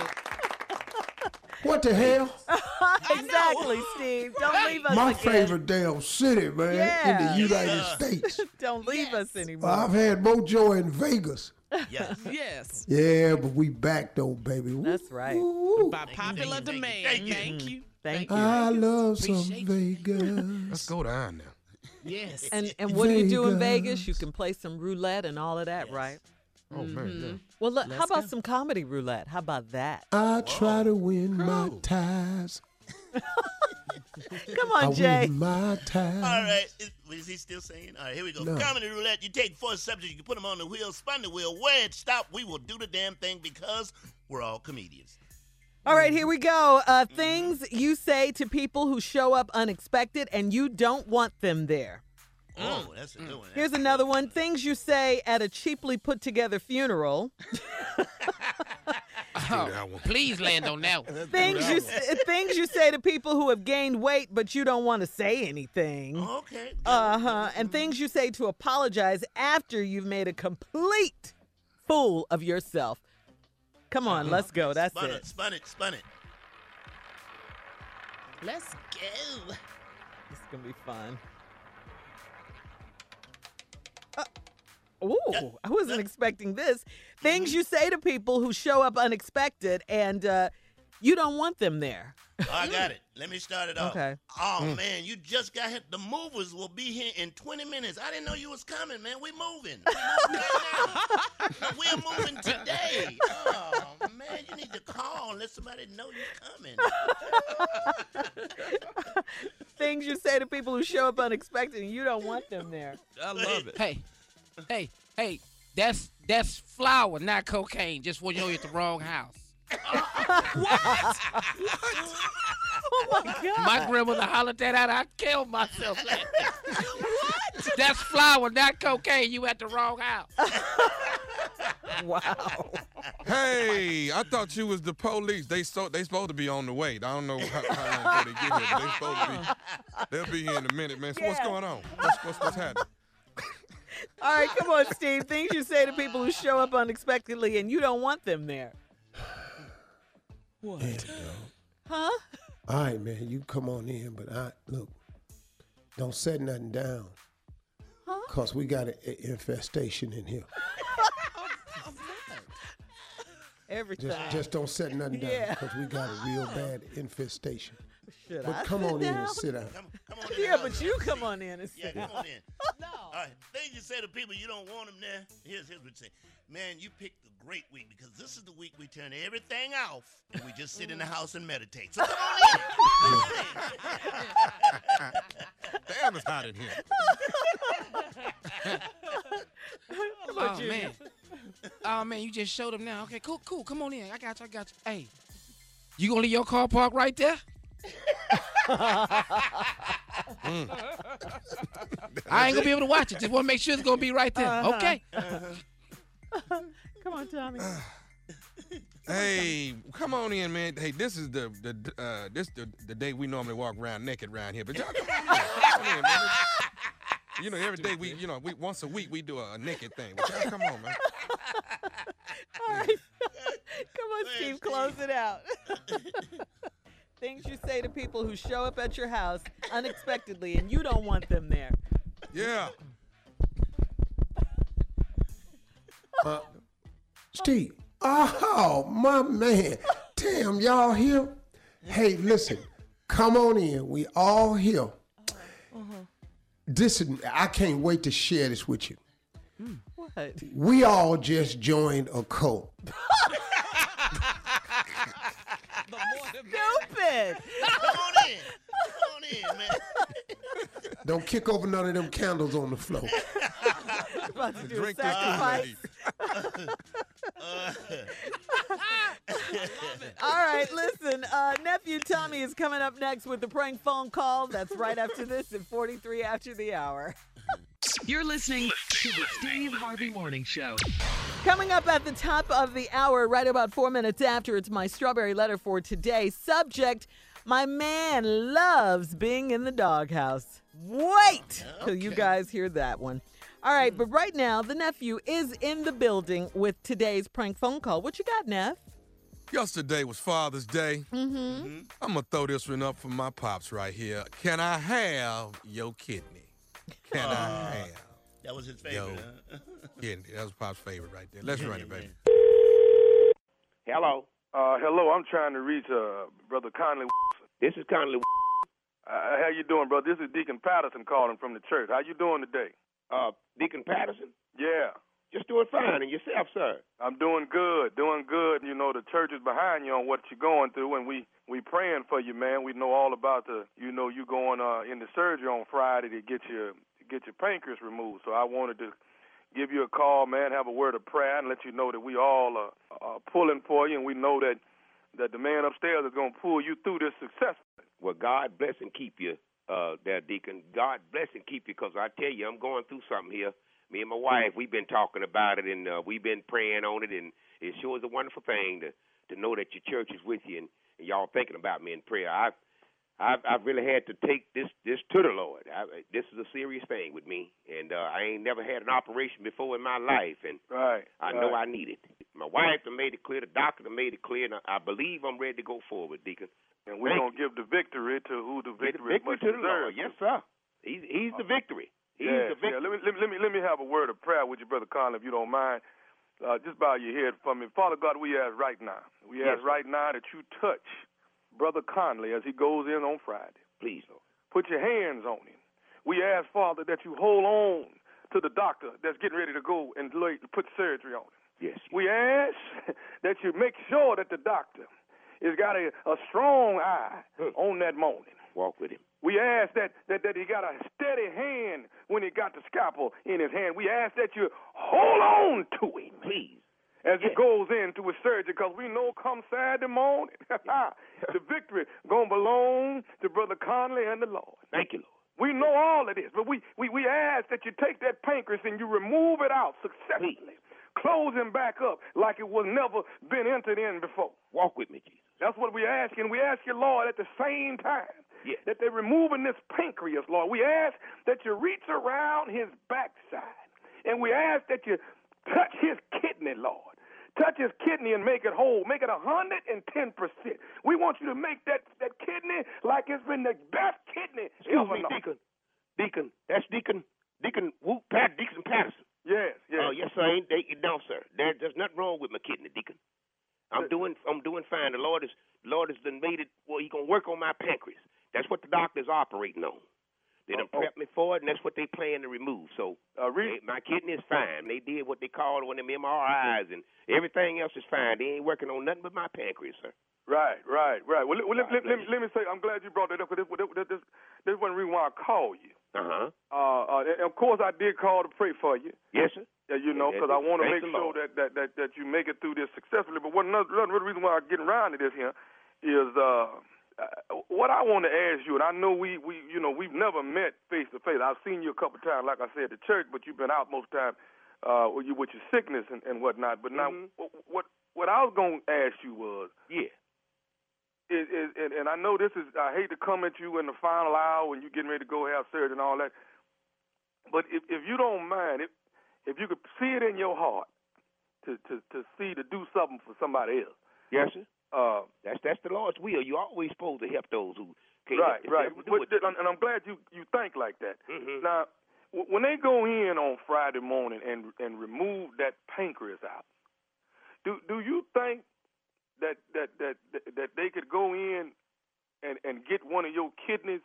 What the hell? exactly, Steve. Don't leave us My again. favorite damn city, man, Yeah. in the United States. Don't leave us anymore. I've had Mojo in Vegas. Yes. Yes. Yeah, but we back though, baby. That's right. woo. By popular thank you, demand. thank you. Thank you. Thank you. I love some Appreciate Vegas. Let's go down now. Yes. And and what do you do in Vegas. Vegas? You can play some roulette and all of that, right? Oh man, yeah. Well, look, how about go. some comedy roulette? How about that? I try to win my ties. Come I on, Jay. win my ties. All right. It- we Is he still saying? All right, here we go. No. Comedy roulette. You take four subjects, you can put them on the wheel, spin the wheel. Where it stop, we will do the damn thing because we're all comedians. All right, here we go. Uh, things you say to people who show up unexpected and you don't want them there. Oh, that's a mm. good one. Here's another one. Things you say at a cheaply put together funeral. Oh, please land on that one. things you s- things you say to people who have gained weight but you don't want to say anything. Okay. Uh huh. And things you say to apologize after you've made a complete fool of yourself. Come on, mm. let's go. That's spun it. it, spun it, spun it. Let's go. This is gonna be fun. Ooh, I wasn't expecting this. Things you say to people who show up unexpected and uh, you don't want them there. Oh, I got it. Let me start it off. Okay. Oh Mm. man, you just got hit. The movers will be here in 20 minutes. I didn't know you was coming, man. We moving. We moving. We're moving today. Oh man, you need to call and let somebody know you're coming. Things you say to people who show up unexpected and you don't want them there. I love it. Hey, hey, hey, that's that's flour, not cocaine. Just when you know you're at the wrong house. What? Oh my God. My grandmother hollered that out. I killed myself. what? That's flour, not cocaine. You at the wrong house. wow. Hey, I thought you was the police. They so they supposed to be on the way. I don't know how, how long till they get here, but they supposed to be. They'll be here in a minute, man. So what's going on? What's, what's, what's happening? All right, come on, Steve. Things you say to people who show up unexpectedly and you don't want them there. What? Huh? All right, man, you come on in, but I look, don't set nothing down. Huh? Cause we got an infestation in here. Every Just, time. just don't set nothing down, Yeah. cause we got a real bad infestation. Should but I come sit on in down? and sit down. Yeah, but you come on in and Yeah, sit come down. on in. no. All right, things you say to people you don't want them there. Here's here's what you say. Man, you picked a great week because this is the week we turn everything off and we just sit in the mm. house and meditate. So come on in. Come on in. Damn, it's hot in here. Oh man. Oh man, you just showed them now. Okay, cool, cool. Come on in. I got you. I got you. Hey, you gonna leave your car parked right there? Mm. I ain't gonna be able to watch it. Just want to make sure it's gonna be right there. Uh-huh. Okay. Come on, Tommy. Hey, come on in, man. Hey, this is the the uh, this the, the day we normally walk around naked around here. But y'all come on in, come on in, man. You know, every day we, you know, we once a week we do a, a naked thing. But y'all come on, man. All right. Come on, Steve, close it out. Things you say to people who show up at your house unexpectedly and you don't want them there. Yeah. Uh, Steve. Oh, my man. Damn, y'all here? Hey, listen. Come on in. We all here. This is, I can't wait to share this with you. What? We all just joined a cult. Stupid. Come on in. Come on in, man. Don't kick over none of them candles on the floor. About to do Drink this sacrifice. Kool-Aid. All right, listen. Uh, nephew Tommy is coming up next with the prank phone call. That's right after this at 43 after the hour. You're listening to the Steve Harvey Morning Show. Coming up at the top of the hour, right about four minutes after, it's my strawberry letter for today. Subject My man loves being in the doghouse. Wait till you guys hear that one. All right, but right now, the nephew is in the building with today's prank phone call. What you got, Neff? Yesterday was Father's Day. Mm-hmm. I'm gonna throw this one up for my pops right here. Can I have your kidney? Can I Uh, have That was his favorite. huh? kidney? That was Pop's favorite right there. Let's run it, baby. Hello. Uh, hello. I'm trying to reach uh, Brother Conley. This is Conley. Uh, how you doing, brother? This is Deacon Patterson calling from the church. How you doing today? Uh, Deacon Patterson? Yeah. Just doing fine. And yourself, sir? I'm doing good. Doing good. You know, the church is behind you on what you're going through, and we we praying for you, man. We know all about the, you know, you going uh, in the surgery on Friday to get your you get your pancreas removed. So I wanted to give you a call, man, have a word of prayer, and let you know that we all are, are pulling for you, and we know that that the man upstairs is going to pull you through this successfully. Well, God bless and keep you, uh, there, Deacon. God bless and keep you, because I tell you, I'm going through something here. Me and my wife, we've been talking about it, and uh, we've been praying on it, and it sure is a wonderful thing to to know that your church is with you and, and y'all thinking about me in prayer. I've I've, I've really had to take this this to the Lord. I, this is a serious thing with me, and uh, I ain't never had an operation before in my life, and right, I right. know I need it. My wife done made it clear, the doctor done made it clear, and I, I believe I'm ready to go forward, Deacon. And we're Thank gonna give the victory to who the Get the victory, victory much to the Lord. Yes, sir. He's he's the victory. He's yeah, the victory. yeah. Let me, let me let me have a word of prayer with you, brother Conley, if you don't mind. Uh, just bow your head for me, Father God. We ask right now. We Yes, ask right now that you touch brother Conley as he goes in on Friday. Please, Lord. Put your hands on him. We ask, Father, that you hold on to the doctor that's getting ready to go and put surgery on him. Yes. We ask that you make sure that the doctor has got a, a strong eye hmm. on that morning. Walk with him. We ask that, that, that he got a steady hand when he got the scalpel in his hand. We ask that you hold on to him. Please. As he goes into his surgery, because we know come Saturday morning, the victory going to belong to Brother Conley and the Lord. Thank you, Lord. We know all of this, but we, we, we ask that you take that pancreas and you remove it out successfully. Close him back up like it was never been entered in before. Walk with me, Jesus. That's what we ask, and we ask you, Lord, at the same time Yes. that they're removing this pancreas, Lord. We ask that you reach around his backside, and we ask that you touch his kidney, Lord. Touch his kidney and make it whole. Make it a hundred and ten percent. We want you to make that that kidney like it's been the best kidney Excuse ever me, known. Deacon. Deacon. That's Deacon. Deacon Whoop Pat Deacon Patterson. Yes, yes. Oh yes, sir. Ain't they, no, sir. There, there's nothing wrong with my kidney, Deacon. I'm doing I'm doing fine. The Lord is the Lord has done made it well, he gonna work on my pancreas. That's what the doctor's operating on. They done Oh, oh. prepped me for it and that's what they plan to remove. So Uh, re- they- my kidney is fine. They did what they called one of them MRIs and everything else is fine. They ain't working on nothing but my pancreas, sir. Right, right, right. Well, let, well, let, let, let, me- let me say, I'm glad you brought that up because this, this, this, this is one reason why I called you. Uh-huh. Uh, uh, of course, I did call to pray for you. Yes, sir. Yeah, you know, because I want to make sure that, that, that, that you make it through this successfully. But one another, another reason why I'm getting around to this here is uh, uh, what I want to ask you, and I know we, we you know we've never met face to face. I've seen you a couple times, like I said, at church, but you've been out most time uh, with, you, with your sickness and, and whatnot. But now, Mhm. what, what what I was going to ask you was, Yeah. is, is, and, and I know this is, I hate to come at you in the final hour when you're getting ready to go have surgery and all that, but if, if you don't mind, if, if you could see it in your heart to, to, to see, to do something for somebody else. Yes, sir. Uh, That's that's the Lord's will. You're always supposed to help those who can't right, help right. themselves But- it. and I'm glad you, you think like that. Mhm. Now, when they go in on Friday morning and and remove that pancreas out, do do you think that that that that, they could go in and and get one of your kidneys?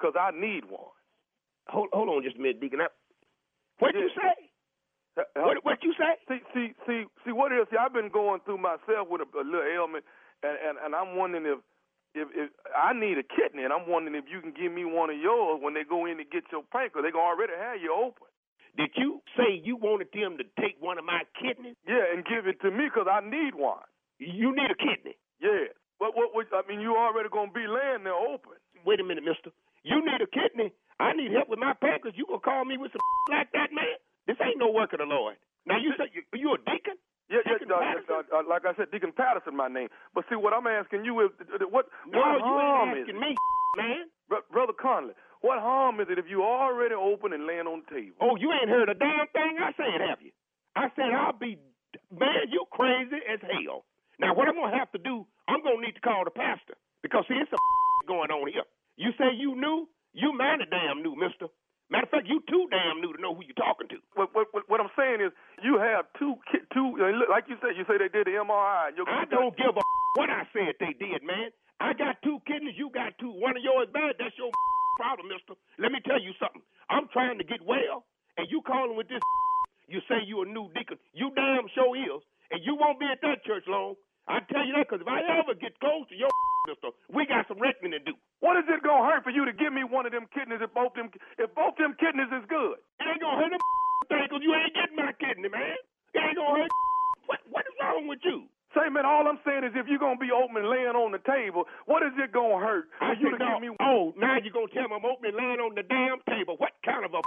Cause I need one. Hold hold on just a minute, Deacon. I, what you say? What what you say? See see see see what is. See, I've been going through myself with a, a little ailment, and, and and I'm wondering if. If, if I need a kidney, and I'm wondering if you can give me one of yours when they go in to get your pancreas, they gonna already have you open. Did you say you wanted them to take one of my kidneys? Yeah, and give it to me because I need one. You need a kidney. Yeah. What, what, what, I mean, you already going to be laying there open. Wait a minute, mister. You need a kidney. I need help with my pancreas. You gonna call me with some like that, man? This ain't no work of the Lord. Now you say you, you a deacon? Yeah, yeah, Deacon uh, uh, uh, like I said, Deacon Patterson, my name. But see, what I'm asking you is, uh, what, No, what you harm ain't is asking it? me, man. Br- Brother Conley, what harm is it if you already open and laying on the table? Oh, you ain't heard a damn thing I said, have you? I said I'll be man, you crazy as hell. Now what I'm gonna have to do, I'm gonna need to call the pastor because see it's a going on here. You say you knew, you mighty damn knew, mister. Matter of fact, you too damn new to know who you talking to. What, what, what, I'm saying is, you have two, two, uh, like you said, you say they did the MRI. I don't give a what I said they did, man. I got two kidneys, you got two. One of yours bad, that's your problem, mister. Let me tell you something. I'm trying to get well, and you calling with this you say you a new deacon. You damn sure is. And you won't be at that church long. I tell you that because if I ever get close to your mister. We got some reckoning to do. What is it gonna hurt for you to give me one of them kidneys if both them if both them kidneys is good? It ain't gonna hurt a thing 'cause you ain't getting my kidney, man. It ain't gonna hurt. What, what is wrong with you? Say, man, all I'm saying is if you're gonna be open and laying on the table, what is it gonna hurt for I you to give me Oh, now you're gonna tell me I'm open and laying on the damn table. What kind of a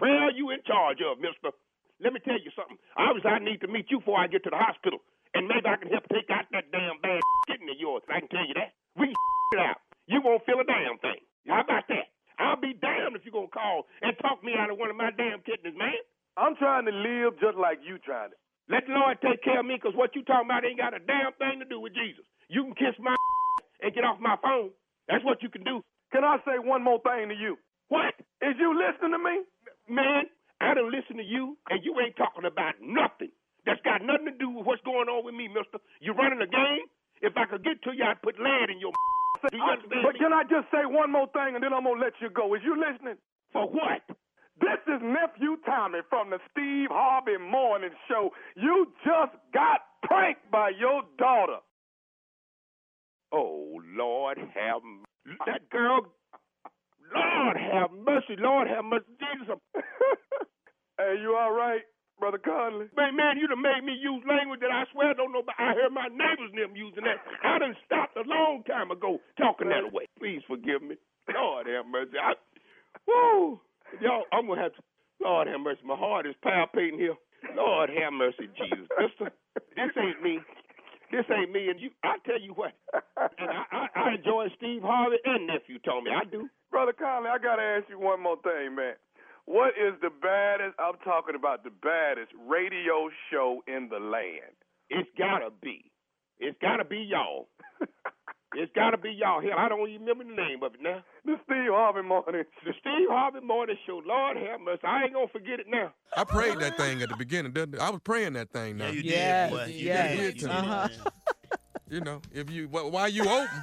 prayer are you in charge of, mister? Let me tell you something. Obviously, I need to meet you before I get to the hospital. And maybe I can help take out that damn bad kidney of yours. I can tell you that. We can it out. You won't feel a damn thing. How about that? I'll be damned if you're gonna call and talk me out of one of my damn kidneys, man. I'm trying to live just like you trying to. Let the Lord take care of me because what you talking about ain't got a damn thing to do with Jesus. You can kiss my and get off my phone. That's what you can do. Can I say one more thing to you? What? Is you listening to me? Man, I don't listen to you, and you ain't talking about nothing. That's got nothing to do with what's going on with me, mister. You're running a game? If I could get to you, I'd put lead in your Do you uh, understand But can I just say one more thing and then I'm gonna let you go? Is you listening? For what? This is nephew Tommy from the Steve Harvey Morning Show. You just got pranked by your daughter. Oh, Lord have m- that girl. Lord have mercy. Lord have mercy. Jesus. hey, you all right, Brother Conley? Man, man, you done made me use language that I swear I don't know. But I heard my neighbors and them using that. I done stopped a long time ago talking that way. Please forgive me. Lord have mercy. I, woo. Y'all, I'm going to have to. Lord have mercy. My heart is palpitating here. Lord have mercy, Jesus. Mister, this ain't me. This ain't me. And you, I tell you what. And I, I, I enjoy Steve Harvey and nephew Tommy. I do. Brother Conley, I gotta ask you one more thing, man. What is the baddest? I'm talking about the baddest radio show in the land. It's gotta be. It's gotta be y'all. it's gotta be y'all. Hell, I don't even remember the name of it now. The Steve Harvey Morning. The Steve Harvey Morning Show. Lord have mercy. I ain't gonna forget it now. I prayed that thing at the beginning. didn't I I was praying that thing. Now. Yeah, you Yes, did, boy. You yes. did. You Uh-huh. You know, if you wh- while you open,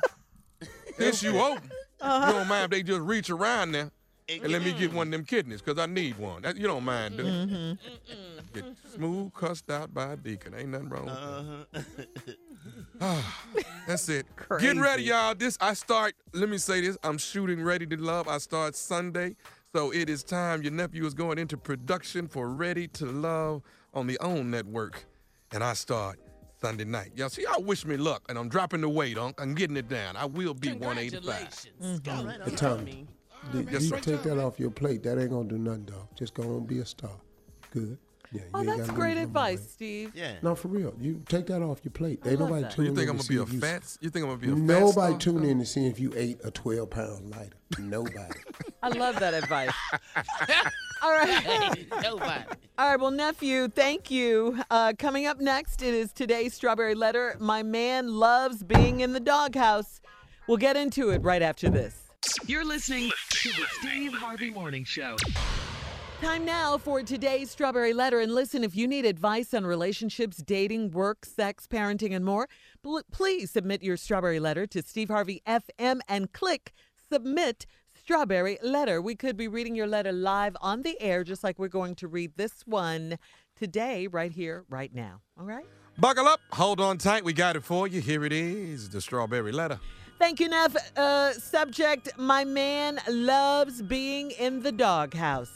since you open, Uh-huh. you don't mind if they just reach around there and let me get one of them kidneys because I need one. That, you don't mind, do you? Mm-hmm. Get smooth cussed out by a deacon. Ain't nothing wrong with. Uh-huh. That's it. Crazy. Getting ready, y'all. This I start. Let me say this. I'm shooting Ready to Love. I start Sunday, so it is time. Your nephew is going into production for Ready to Love on the OWN network, and I start Sunday night. Y'all see, y'all wish me luck, and I'm dropping the weight, Unc. I'm getting it down. I will be 185. Congratulations. Go right Hey, on, Tommy, you, you sir. take that off your plate. That ain't gonna do nothing, dog. Just go on be a star. Good. Yeah, Oh, ain't great advice, weight. Steve. Yeah. No, for real. You take that off your plate. I Ain't love nobody that. tuning You think in I'm gonna be a if you- fat? You think I'm gonna be a fat Nobody star? tuning in to see if you ate a 12 pounds lighter. Nobody. I love that advice. All right. Nobody. All right, well, nephew, thank you. Uh, coming up next, it is today's Strawberry Letter. My man loves being in the doghouse. We'll get into it right after this. You're listening to the Steve Harvey Morning Show. Time now for today's Strawberry Letter. And listen, if you need advice on relationships, dating, work, sex, parenting, and more, pl- please submit your Strawberry Letter to Steve Harvey FM and click Submit Strawberry Letter. We could be reading your letter live on the air, just like we're going to read this one today, right here, right now. All right? Buckle up. Hold on tight. We got it for you. Here it is. The strawberry letter. Thank you, Neff. Uh, subject My man loves being in the doghouse.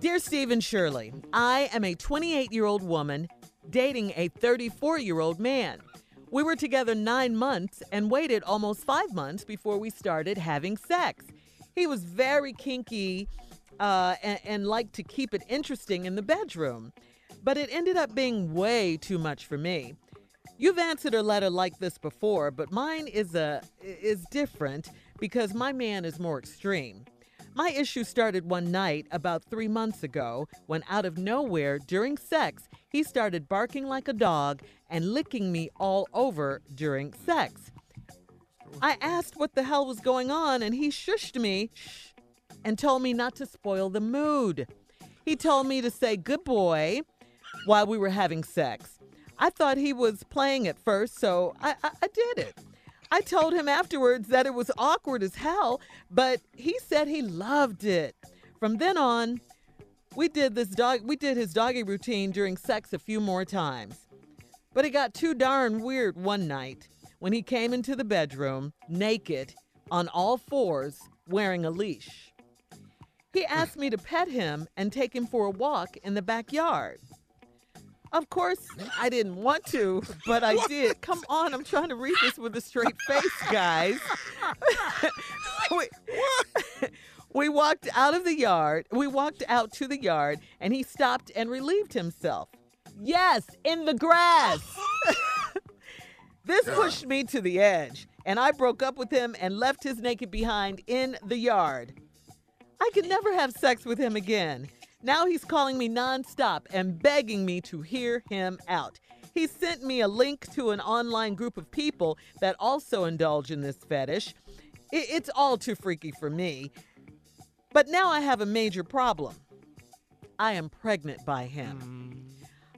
Dear Steve and Shirley, I am a 28 year old woman dating a 34 year old man. We were together nine months and waited almost five months before we started having sex. He was very kinky uh, and, and liked to keep it interesting in the bedroom, but it ended up being way too much for me. You've answered a letter like this before, but mine is a is different because my man is more extreme. My issue started one night about 3 months ago when out of nowhere during sex, he started barking like a dog and licking me all over during sex. I asked what the hell was going on and he shushed me and told me not to spoil the mood. He told me to say good boy while we were having sex. I thought he was playing at first, so I, I, I did it. I told him afterwards that it was awkward as hell, but he said he loved it. From then on, we did this dog we did his doggy routine during sex a few more times. But it got too darn weird one night. when he came into the bedroom naked on all fours wearing a leash. He asked me to pet him and take him for a walk in the backyard. Of course, I didn't want to, but I did. Come on, I'm trying to read this with a straight face, guys. we, we walked out of the yard. We walked out to the yard, and he stopped and relieved himself. Yes, in the grass. this pushed me to the edge, and I broke up with him and left his naked behind in the yard. I could never have sex with him again. Now he's calling me nonstop and begging me to hear him out. He sent me a link to an online group of people that also indulge in this fetish. It's all too freaky for me. But now I have a major problem. I am pregnant by him.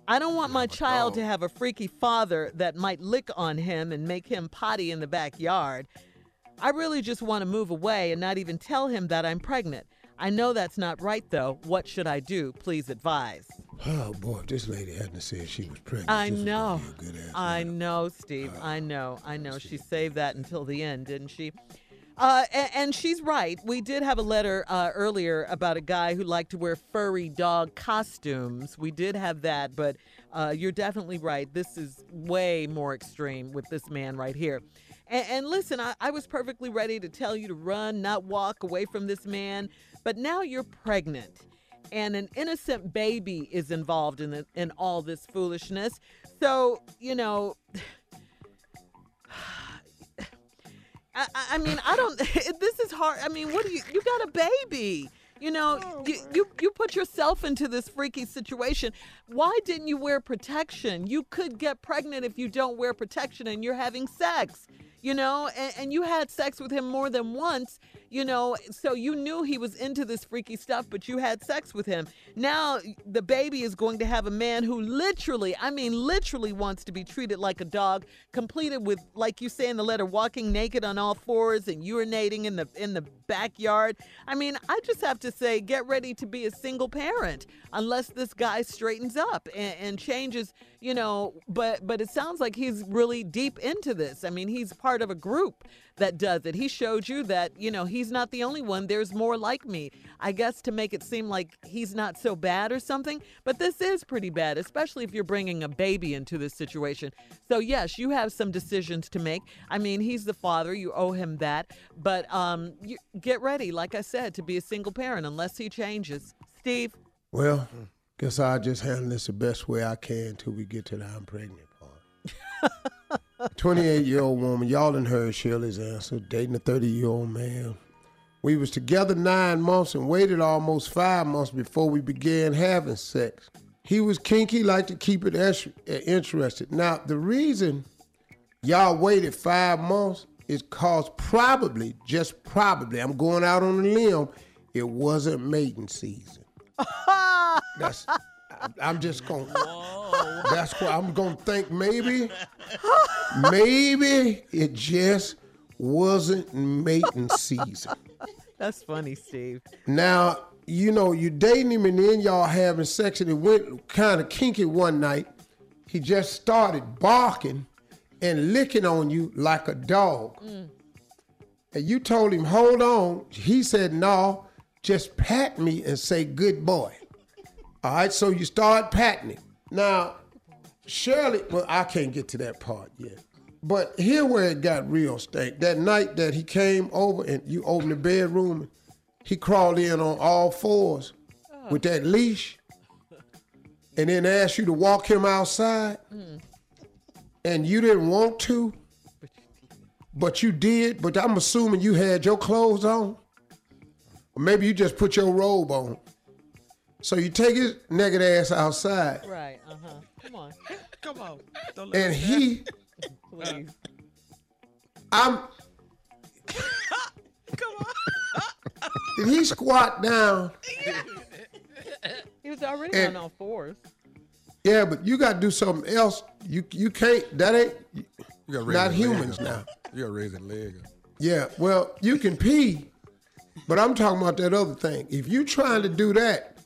I don't want my child to have a freaky father that might lick on him and make him potty in the backyard. I really just want to move away and not even tell him that I'm pregnant. I know that's not right, though. What should I do? Please advise. Oh boy, if this lady hadn't said she was pregnant. I this was gonna know. be a good ass I know, Steve. I know. I know. She saved that until the end, didn't she? Uh, and, and she's right. We did have a letter uh, earlier about a guy who liked to wear furry dog costumes. We did have that, but uh, you're definitely right. This is way more extreme with this man right here. And, and listen, I, I was perfectly ready to tell you to run, not walk away from this man, but now you're pregnant. And an innocent baby is involved in the, in all this foolishness. So, you know, I, I- mean, I don't. This is hard. I mean, what do you? You got a baby. You know, oh, you, you you put yourself into this freaky situation. Why didn't you wear protection? You could get pregnant if you don't wear protection and you're having sex. You know, and, and you had sex with him more than once. You know, so you knew he was into this freaky stuff, but you had sex with him. Now the baby is going to have a man who literally, I mean, literally wants to be treated like a dog, completed with, like you say in the letter, walking naked on all fours and urinating in the in the backyard. I mean, I just have to say, get ready to be a single parent unless this guy straightens up and, and changes. You know, but but it sounds like he's really deep into this. I mean, he's part of a group that does it. He showed you that, you know, he's not the only one. There's more like me. I guess to make it seem like he's not so bad or something, but this is pretty bad, especially if you're bringing a baby into this situation. So, yes, you have some decisions to make. I mean, he's the father, you owe him that, but um you, get ready, like I said, to be a single parent unless he changes. Steve, Well, guess I'll just handle this the best way I can until we get to the I'm pregnant part. 28 year old woman, y'all done heard Shirley's answer, dating a 30 year old man. We was together nine months and waited almost five months before we began having sex. He was kinky, liked to keep it interested. Now, the reason y'all waited five months is cause probably, just probably, I'm going out on a limb, it wasn't mating season. That's I'm just gonna. That's what I'm gonna think. Maybe, maybe it just wasn't mating season. that's funny, Steve. Now you know you dating him and then y'all having sex and it went kind of kinky one night. He just started barking and licking on you like a dog. Mm. And you told him, hold on. He said, no, just pat me and say good boy. All right, so you start patting him. Now, Shirley, well, I can't get to that part yet. But here where it got real stank. That night that he came over and you opened the bedroom, he crawled in on all fours with that leash and then asked you to walk him outside. And you didn't want to, but you did. But I'm assuming you had your clothes on. Or maybe you just put your robe on. So you take his naked ass outside, Right, uh huh. Come on. Come on. Don't and he, Please. I'm. Come on. Did he squat down? He was already And- on all fours. Yeah, but you got to do something else. You you can't. That ain't You gotta raise not that leg humans now. You gotta raise that leg up. Yeah, well, you can pee, but I'm talking about that other thing. If you trying to do that,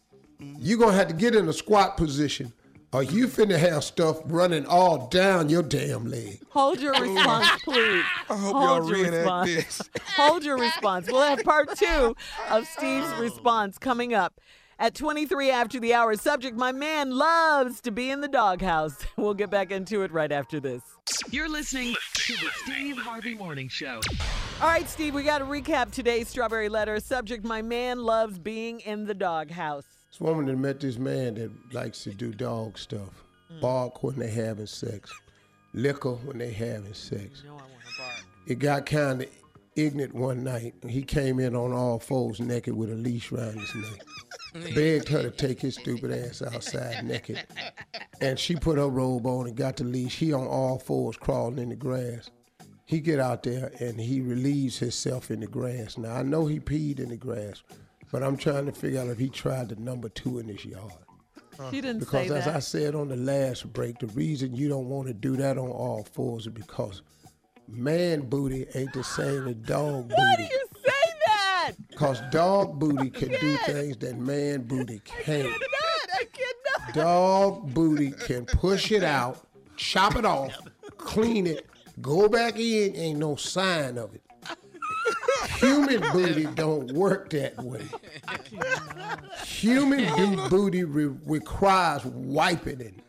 you're gonna have to get in a squat position or you finna have stuff running all down your damn leg. Hold your response, please. I hope Hold y'all your reenact response. this. Hold your response. We'll have part two of Steve's oh. response coming up. At 23 after the hour, subject My man loves to be in the doghouse. We'll get back into it right after this. You're listening to the Steve Harvey Morning Show. All right, Steve, we got to recap today's Strawberry Letter. Subject My man loves being in the doghouse. This woman that met this man that likes to do dog stuff. Bark when they having sex. Liquor when they having sex. It got kind of ignorant one night. He came in on all fours naked with a leash around his neck. Begged her to take his stupid ass outside naked. And she put her robe on and got the leash. He on all fours crawling in the grass. He get out there and he relieves himself in the grass. Now I know he peed in the grass, but I'm trying to figure out if he tried the number two in his yard. She didn't say that. Because as that. I said on the last break, the reason you don't want to do that on all fours is because man booty ain't the same as dog booty. Why do you say that! Because dog booty can do things that man booty can't. Not, I cannot. Dog booty can push it out, chop it off, clean it, go back in, ain't no sign of it. Human booty don't work that way. Human booty re- requires wiping and,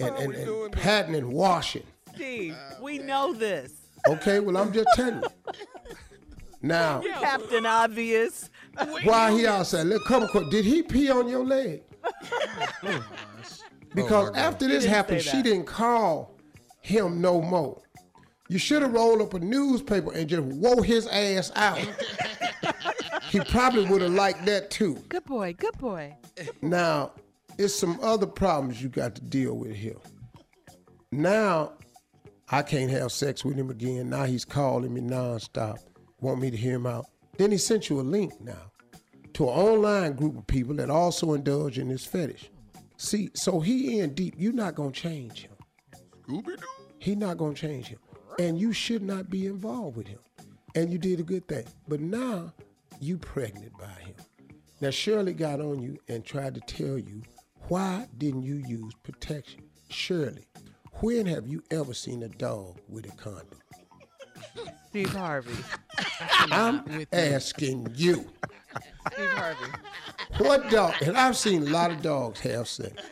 and, and, and patting and washing. Steve, we know this. Okay, well, I'm just telling you. Now, Captain Obvious. Why he outside, look, come quick. Did he pee on your leg? Because after this happened, she didn't call him no more. You should have rolled up a newspaper and just wore his ass out. he probably would have liked that too. Good boy, good boy. Now, it's some other problems you got to deal with here. Now, I can't have sex with him again. Now he's calling me nonstop, want me to hear him out. Then he sent you a link now to an online group of people that also indulge in this fetish. See, so he in deep. You're not gonna change him. Scooby Doo. He not gonna change him, and you should not be involved with him. And you did a good thing, but now you pregnant by him. Now Shirley got on you and tried to tell you why didn't you use protection? Shirley, when have you ever seen a dog with a condom? Steve Harvey. I'm asking you. Steve Harvey. What dog? And I've seen a lot of dogs have sex.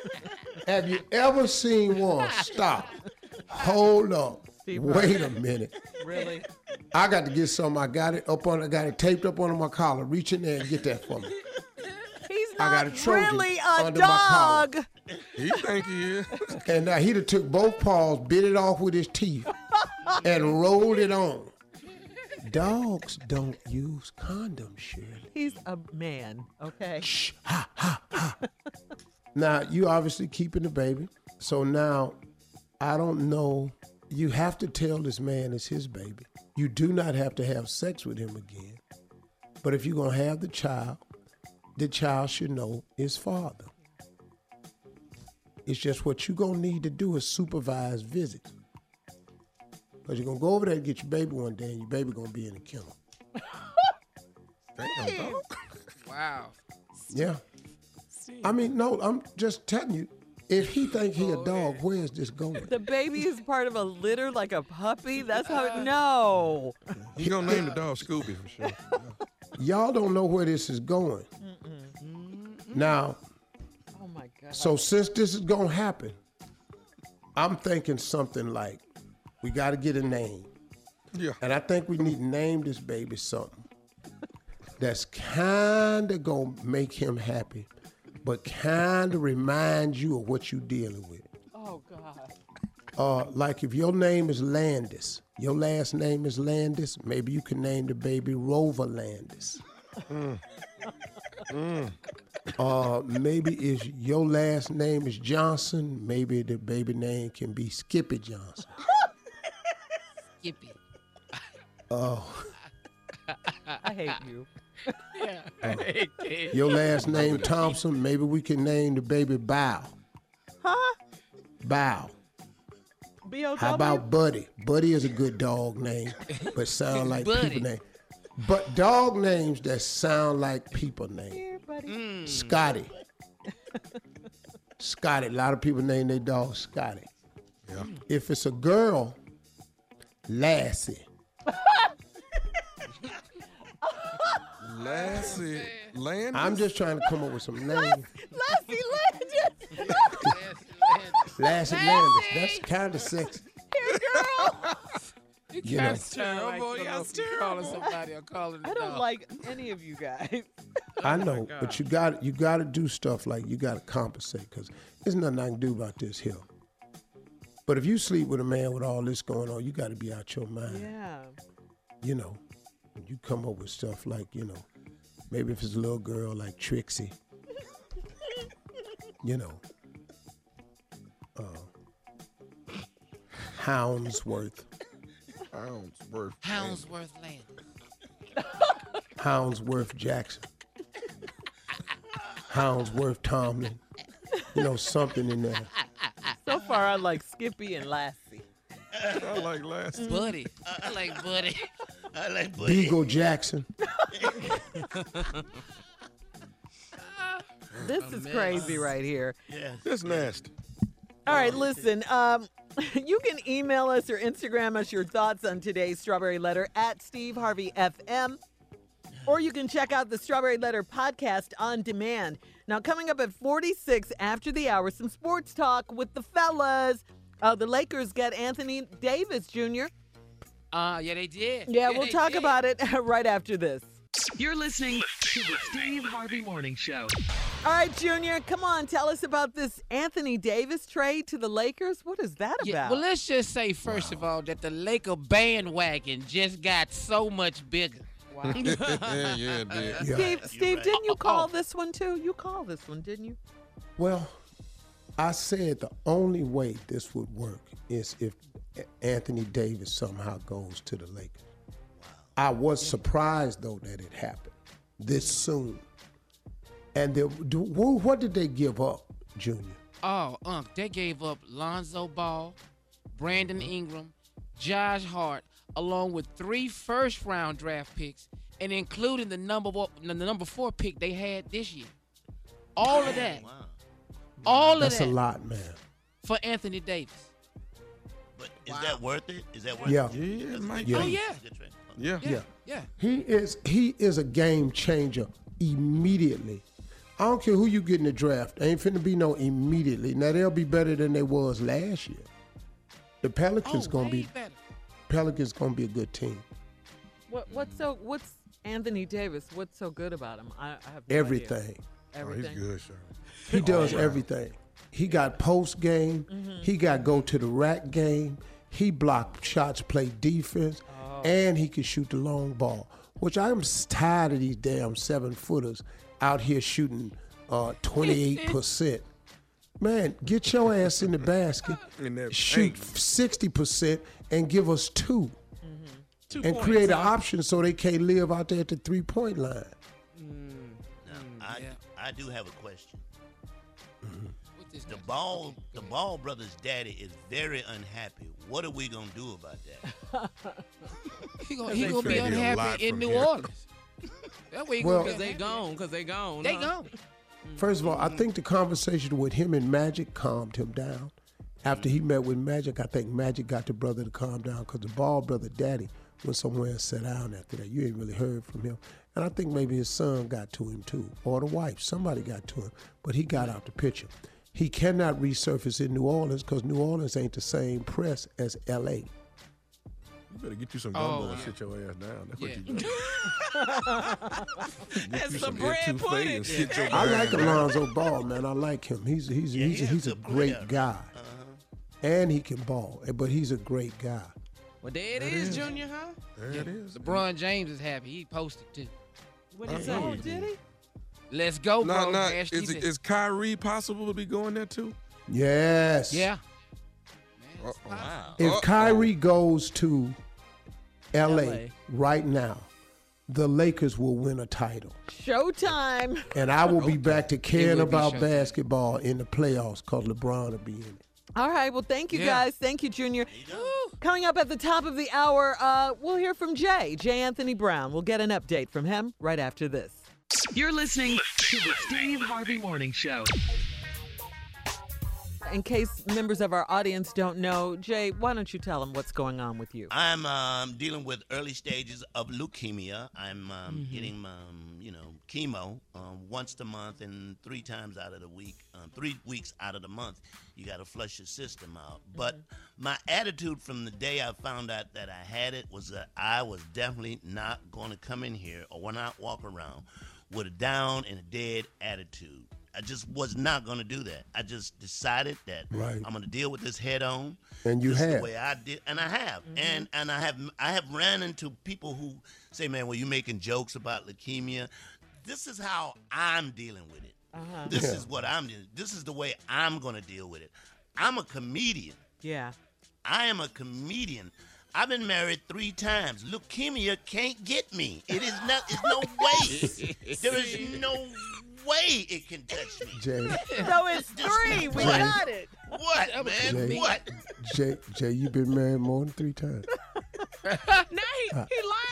Have you ever seen one stop? Hold up. Steve Wait Harvey. a minute. Really? I got to get some. I got it up on. I got it taped up under my collar. Reach in there and get that for me. He's I got a Trojan really a under my collar. dog. He think he is. And uh, he'd have took both paws, bit it off with his teeth, and rolled it on. Dogs don't use condoms, Shirley. He's a man, okay? Shh, ha, ha, ha. Now you obviously keeping the baby, so now I don't know. You have to tell this man it's his baby. You do not have to have sex with him again. But if you're gonna have the child, the child should know his father. It's just what you're gonna need to do is supervise visits. Because you're gonna go over there and get your baby one day and your baby gonna be in the kennel. Damn. Wow. Yeah. I mean, no, I'm just telling you, if he think he a dog, where's this going? The baby is part of a litter like a puppy? That's how it. No. He gonna name the dog Scooby for sure. Y'all don't know where this is going. Now, Oh my God. so since this is gonna happen, I'm thinking something like, we got to get a name. Yeah. And I think we need to name this baby something that's kind of gonna make him happy, but kind of remind you of what you're dealing with. Oh God. Uh, like if your name is Landis, your last name is Landis, maybe you can name the baby Rover Landis. Uh, maybe if your last name is Johnson, maybe the baby name can be Skippy Johnson. Skippy. Oh, I hate you. your last name Thompson, maybe we can name the baby Bow. Huh? Bow. B O How about Buddy? Buddy is a good dog name, but sound like Buddy. people name. But dog names that sound like people name. Here, buddy. Hmm. Scotty. Scotty. A lot of people name their dog Scotty. Yeah. If it's a girl, Lassie. Lassie Landis. I'm just trying to come up with some names. Lassie Landis. Lassie Landis. That's kind of sexy. Here, girl. You know. That's terrible. That's Calling somebody or calling I don't like any of you guys. I know, but you got you got to do stuff like you got to compensate because there's nothing I can do about this here. But if you sleep with a man with all this going on, you got to be out your mind. Yeah. You know, you come up with stuff like you know, maybe if it's a little girl like Trixie. you know, uh, Houndsworth, Houndsworth. Houndsworth Land. Houndsworth Jackson, Houndsworth Tomlin. You know, something in there. So far, I like Skippy and Lassie. I like Lassie. Buddy. I like Buddy. I like Beagle Jackson. This is crazy right here. Yeah. That's nasty. All right, listen. Um, you can email us or Instagram us your thoughts on today's Strawberry Letter at Steve Harvey FM, or you can check out the Strawberry Letter podcast on demand. Now, coming up at 46 after the hour, some sports talk with the fellas. Uh, the Lakers get Anthony Davis Jr. Uh, yeah, they did. Yeah, we'll talk did. about it right after this. You're listening to the Steve Harvey Morning Show. All right, Junior, come on, tell us about this Anthony Davis trade to the Lakers. What is that Yeah, about? well, let's just say first of all that the Laker bandwagon just got so much bigger. yeah, yeah, it did. Yeah. Steve, Steve, didn't you call this one too? You called this one, didn't you? Well, I said the only way this would work is if Anthony Davis somehow goes to the Lakers. I was surprised though that it happened this soon. And the, do, what did they give up, Junior? Oh, Unc, they gave up Lonzo Ball, Brandon uh-huh. Ingram, Josh Hart, along with three first round draft picks, and including the number one, the number four pick they had this year. All of that. All of That's that a lot, man. for Anthony Davis. But is that worth it? Is that worth Yeah. it? Yeah, That's a Yeah. Oh yeah. That's a good trade. Yeah. Yeah. Yeah. Yeah. He is he is a game changer immediately. I don't care who you get in the draft. Ain't finna be no immediately. Now they'll be better than they was last year. The Pelicans Oh, gonna be better. Pelicans gonna be a good team. What what's so what's Anthony Davis? What's so good about him? I, I have no Everything. Idea. Oh, Everything. he's good, sure. He does everything. He got post game. Mm-hmm. He got go to the rack game. He block shots, play defense, Oh. and he can shoot the long ball. Which I'm tired of these damn seven footers out here shooting uh, 28 percent. Man, get your ass in the basket, In shoot paint. 60 percent, and give us 2 mm-hmm. Two and points, create an huh? option so they can't live out there at the three point line. Now, mm, I, yeah. I do have a question. What this The ball, okay, the go ball brothers' daddy is very unhappy. What are we gonna do about that? ahead. He gonna, he gonna be traded a lot unhappy in New here. Orleans. That way Well- Cause they gone. Cause they gone. They huh? gone. Mm. First of all, I think the conversation with him and Magic calmed him down. After he mm. met with Magic, I think Magic got the brother to calm down because the ball brother daddy went somewhere and sat down after that. You ain't really heard from him. And I think maybe his son got to him too, or the wife. Somebody got to him, but he got out the picture. He cannot resurface in New Orleans because New Orleans ain't the same press as L.A. You better get you some Oh, gumbo and yeah. sit your ass down. That's Yeah. what you do. That's you some some bread pudding. and I like. Alonzo Ball, man. I like him. He's he's Yeah, he's, he he's, a a great player. guy, uh-huh. and he can ball. Eh, but he's a great guy. Well, there it is, is. Junior, huh? There it is. LeBron James is happy. He posted too. What did he I say? Oh, did he? Let's go, Nah, bro. nah. Ash Is, is Kyrie possible to be going there too? Yes. yeah. Uh-oh. If Uh-oh. Kyrie goes to LA, LA. right now, the Lakers will win a title. Showtime. And I will be back to caring about basketball in the playoffs because LeBron will be in it. All right. Well, thank you Yeah. guys. Thank you, Junior. Coming up at the top of the hour, uh, we'll hear from Jay, J. Anthony Brown. We'll get an update from him right after this. You're listening to the Steve Harvey Morning Show. in case members of our audience don't know, Jay, why don't you tell them what's going on with you? I'm um, dealing with early stages of leukemia. I'm um, Mhm. getting, um, you know, chemo um, once a month and three times out of the week, um, three weeks out of the month. You got to flush your system out. But my attitude from the day I found out that I had it was that I was definitely not going to come in here or when I walk around with a down and a dead attitude. I just was not going to do that. I just decided that Right. I'm going to deal with this head on. And you This have. the way I did, and I have, and and I have I have ran into people who say, "Man, well, you making jokes about leukemia." This is how I'm dealing with it. Uh-huh. This Yeah. is what I'm doing. This is the way I'm going to deal with it. I'm a comedian. Yeah. I am a comedian. I've been married three times. Leukemia can't get me. It is not. There's no way. there is no way it can touch me. Jay, So it's three. We Jay. got it. What, man? Jay, What? Jay, Jay, you've been married more than three times. now he, he lying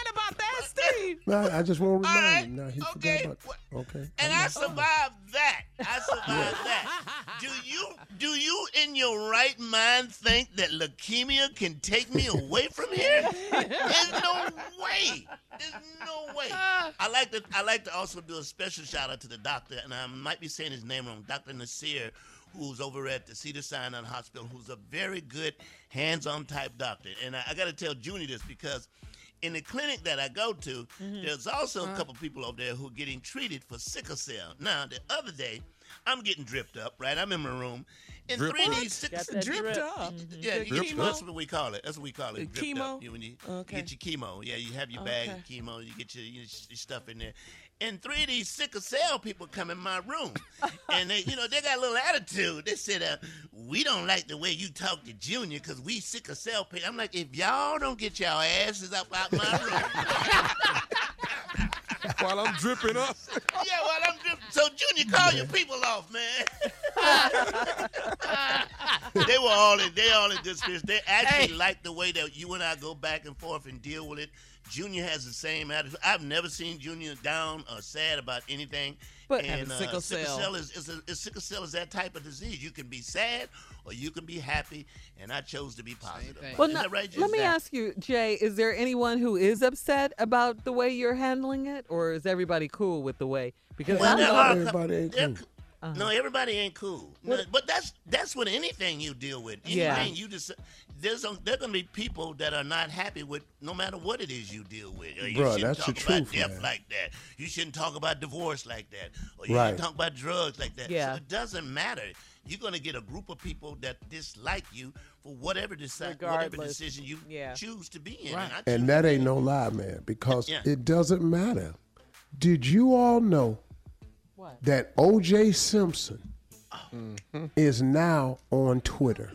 No, I just want to remind him. Now he forgot about. Okay. And I survived that. I survived that. Do you do you in your right mind think that leukemia can take me away from here? There's no way. There's no way. I like to I like to also do a special shout out to the doctor, and I might be saying his name wrong, Dr. Nasir, who's over at the Cedar Sinai Hospital, who's a very good hands-on type doctor. And I, I got to tell Junie this because in the clinic that I go to, there's also a couple people over there who are getting treated for sickle cell. Now, the other day, I'm getting dripped up, right? I'm in my room. And Drip 3D what? sickle Got dripped drip. up. Mhm. Yeah, The you get- chemo? that's what we call it. That's what we call it. Dripped chemo? Up. You, when you Okay. get your chemo, yeah, you have your bag of chemo, you get your, your, your stuff in there. And 3D sickle cell people come in my room, and they, you know, they got a little attitude. They said, uh, "We don't like the way you talk to Junior because we sickle cell people." I'm like, if y'all don't get y'all asses up out my room, While I'm dripping up. yeah, well, I'm dripping. So Junior, call your people off, man. they were all in. They all in this. spirits. They actually like the way that you and I go back and forth and deal with it. Junior has the same attitude. I've never seen Junior down or sad about anything. But- and Having uh, sickle cell. is, is, a, is sickle cell is that type of disease. You can be sad or you can be happy, and I chose to be positive. Well, is no, that right, let me Junior? ask you, Jay, is there anyone who is upset about the way you're handling it, or is everybody cool with the way? Because Well, I there know- are- Everybody ain't there- cool. Uh-huh. No, everybody ain't cool. No, but that's that's with anything you deal with. Anything Yeah. you just there's a, there gonna be people that are not happy with no matter what it is you deal with. Or you Bruh, shouldn't that's the talk about truth, death man. like that. You shouldn't talk about divorce like that. Or you Right. shouldn't talk about drugs like that. Yeah. So it doesn't matter. You're gonna get a group of people that dislike you for whatever decide whatever decision you Yeah. choose to be in. Right. And And that ain't no lie, man, because Yeah. it doesn't matter. Did you all know What? that O.J. Simpson Mm-hmm. is now on Twitter?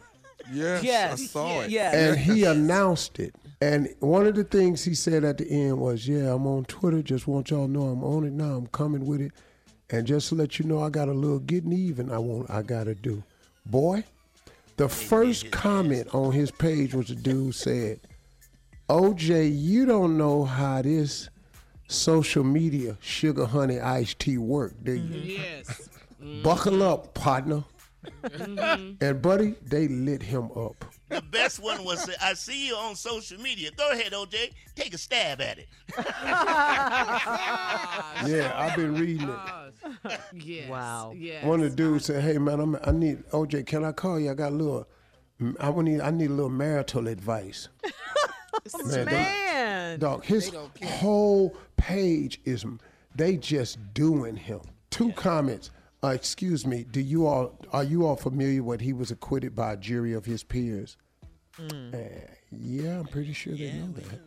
Yes, I saw it. yes. And he announced it. And one of the things he said at the end was, Yeah, I'm on Twitter. Just want y'all to know I'm on it now. I'm coming with it. And just to let you know, I got a little getting even I want I gotta do. Boy, the first comment on his page was a dude said, OJ, you don't know how this social media sugar honey iced tea work, do you? Yes. Buckle up, partner. Mhm. And buddy, they lit him up. The best one was I see you on social media. Go ahead, OJ. Take a stab at it. Yeah, I've been reading it. Yes. Wow. Yes. One of the dudes said, "Hey man, I'm, I need OJ. Can I call you? I got a little. I need. I need a little marital advice." Man, Man. Dog, his whole page is they just doing him. Two comments. Uh, excuse me. Do you all are you all familiar what he was acquitted by a jury of his peers? Uh, yeah, I'm pretty sure they know that.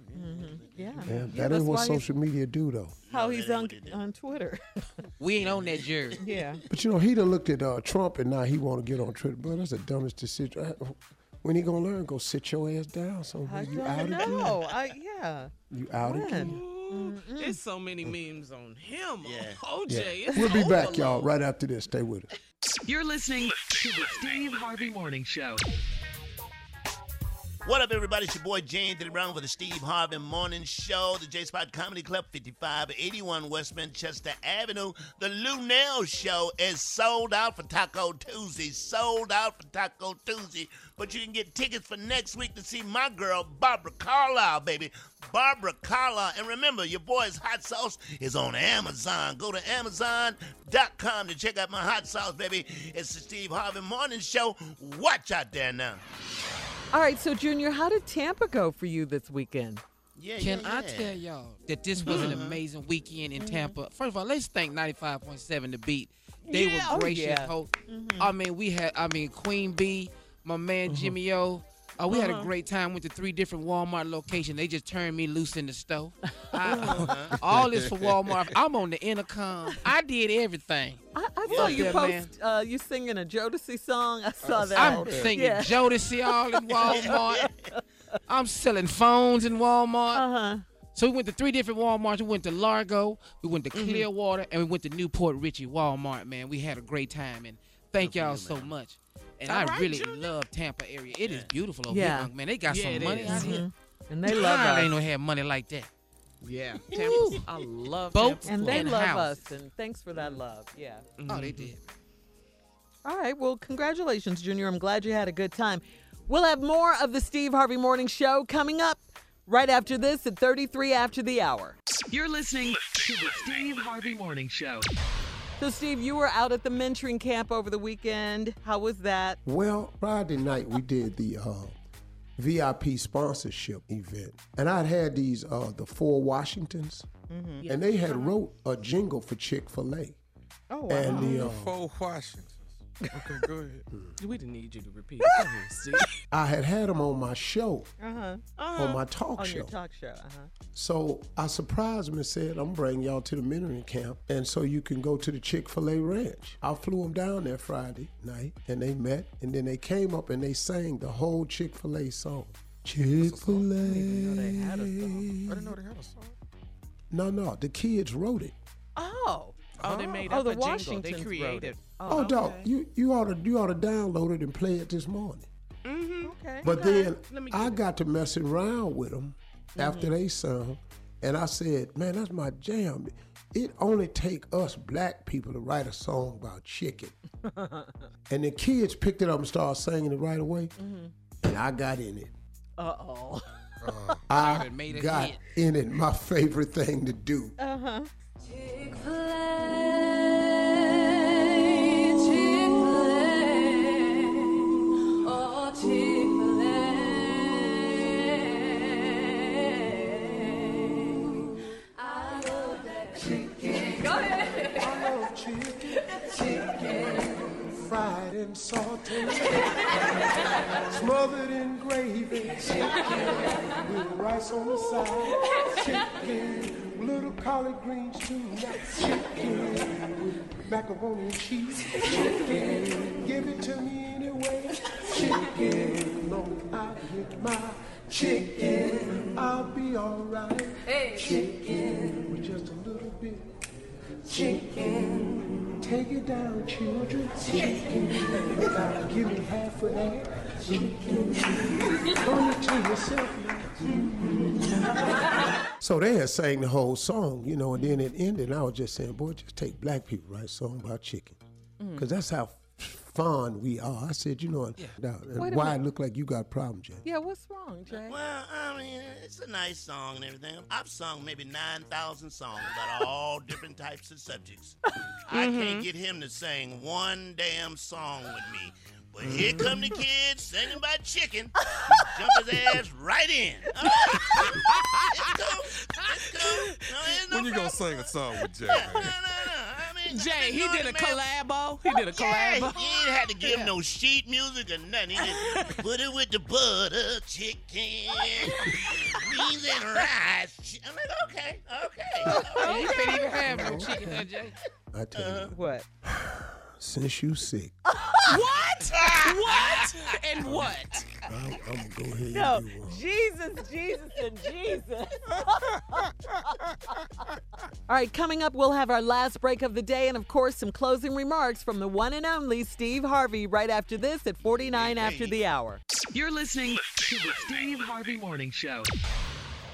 Yeah. Yeah, Yeah, that that's ain't what social media do though. How he's on on Twitter. We ain't on that jury. yeah. But you know, he done looked at uh, Trump and now he want to get on Twitter. But that's the dumbest decision. Uh, When he gonna learn? Go sit your ass down. So I you out don't again. know. I yeah. You out When? again. Ooh, There's so many memes on him. Yeah. OJ. Yeah. It's We'll be back, overload. y'all, right after this. Stay with us. You're listening to the Steve Harvey Morning Show. What up, everybody? It's your boy James Diddy Brown for the Steve Harvey Morning Show, the J Spot Comedy Club, 5581 West Manchester Avenue. The Lunel Show is sold out for Taco Tuesday. Sold out for Taco Tuesday. But you can get tickets for next week to see my girl, Barbara Carlisle, baby. Barbara Carlisle. And remember, your boy's hot sauce is on Amazon. Go to Amazon.com to check out my hot sauce, baby. It's the Steve Harvey Morning Show. Watch out there now. All right, so Junior, how did Tampa go for you this weekend? Yeah, Can yeah, I yeah. tell y'all that this was an amazing weekend in Tampa? First of all, let's thank 95.7 The Beat. They Yeah. Oh, were gracious. yeah. host. I mean, we had, I mean, Queen B, my man Jimmy O. Uh, we had a Uh-huh. great time. Went to three different Walmart locations. They just turned me loose in the store. I- all this for Walmart. I'm on the intercom. I did everything. I, I Yeah, saw you yeah, post uh, you singing a Jodeci song. I saw that. I'm singing Yeah. Jodeci all in Walmart. I'm selling phones in Walmart. Uh-huh. So we went to three different Walmarts. We went to Largo, we went to Mm-hmm. Clearwater, and we went to New Port Richey Walmart. Man, we had a great time, and thank y'all so much. And I All right, really Junior. love Tampa area. It is beautiful over Yeah. here, man. They got Yeah, some money is. out here. Mhm. And they love God, us. ain't no have money like that. Yeah, Tampa. I love Boats Tampa. and they and love house. us. And thanks for that love. Yeah. Oh, they did. All right. Well, congratulations, Junior. I'm glad you had a good time. We'll have more of the Steve Harvey Morning Show coming up right after this at 33 after the hour. You're listening to the Steve Harvey Morning Show. So, Steve, you were out at the mentoring camp over the weekend. How was that? Well, Friday night we did the uh, VIP sponsorship event, and I'd had these uh, the four Washingtons, Mm-hmm. and they had wrote a jingle for Chick Fil A. Oh, wow. And the uh, Four Washingtons. Okay, go ahead. We didn't need you to repeat. Go ahead, Steve. I had had them on my show, Uh-huh. on my talk On show. your talk show. Uh-huh. So I surprised them and said, I'm bringing y'all to the mentoring camp, and so you can go to the Chick fil A ranch. I flew them down there Friday night, and they met, and then they came up and they sang the whole Chick fil A song. Chick fil A. I didn't know they had a song. No, no, the kids wrote it. Oh. Oh, they made Oh, up the a jingle. They Washingtons wrote created. It. Oh, dog, you, you ought to you ought to download it and play it this morning. Mm-hmm. Okay. But then I got to messing around with them after they sung, and I said, "Man, that's my jam. It only take us black people to write a song about chicken." and the kids picked it up and started singing it right away, mm-hmm. and I got in it. Uh-oh. I it made got hit. in it. My favorite thing to do. Uh-huh. fried on the side, chicken, little collard greens too, chicken with macaroni and cheese, chicken, give it to me anyway, chicken, long I get my chicken, I'll be alright, chicken with just a little bit. Chicken, take it down, children. Chicken, give me half of that. Chicken, own it to yourself now. So they had sang the whole song, you know, and then it ended. And I was just saying, boy, just take black people write a song about chicken, mm. because that's how fond we are. I said, you know, now, and why it minute. look like you got a problem, Jay? Yeah, what's wrong, Jay? Well, I mean, it's a nice song and everything. I've sung maybe 9,000 songs about all different types of subjects. I can't mm-hmm. get him to sing one damn song with me. But here mm-hmm. come the kids singing about chicken. Jump his ass right in. All right. It's cool. It's cool. No, it's no When you gonna problem. sing a song with Jay? No, man? no, no. I mean, Jay, he did a it, man. collabo. He did a Yeah, collabo. he ain't had to give him no sheet music or nothing. He just put it with the butter, chicken, greens and rice. I'm like, okay, okay. You can't even have no chicken, huh, Jay. I tell you, uh-huh. What? since you sick, What? what? And what? I'm, I'm gonna go ahead No, and do one. Jesus, Jesus, and Jesus. All right, coming up, we'll have our last break of the day and, of course, some closing remarks from the one and only Steve Harvey right after this at 49 after the hour. You're listening to the Steve Harvey Morning Show.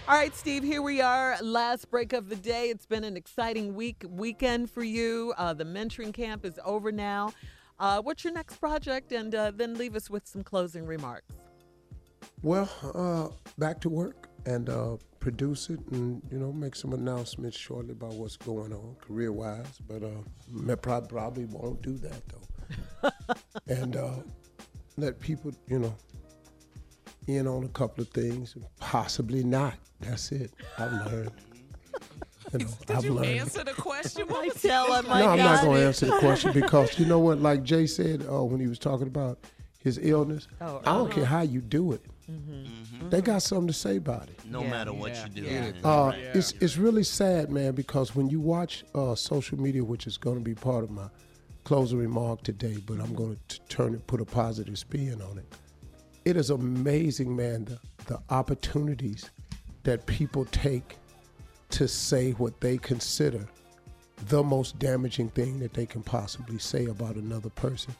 All right, Steve, here we are. Last break of the day. It's been an exciting week, weekend for you. Uh, the mentoring camp is over now. Uh, what's your next project? And uh, then leave us with some closing remarks. Well, uh, back to work and uh, produce it, and you know, make some announcements shortly about what's going on career-wise. But uh, me- probably won't do that though, and uh, let people, you know, in on a couple of things, possibly not. That's it. I've learned. You know, Did I've you learned. answer the question? I tell him, no, I'm not going to answer the question because you know what? Like Jay said uh, when he was talking about his illness, Oh, I don't uh-huh. care how you do it. Mm-hmm. They got something to say about it. No matter what you do. man. Uh, It's it's really sad, man, because when you watch uh, social media, which is going to be part of my closing remark today, but I'm going to turn it, put a positive spin on it. It is amazing, man, the, the opportunities that people take to say what they consider the most damaging thing that they can possibly say about another person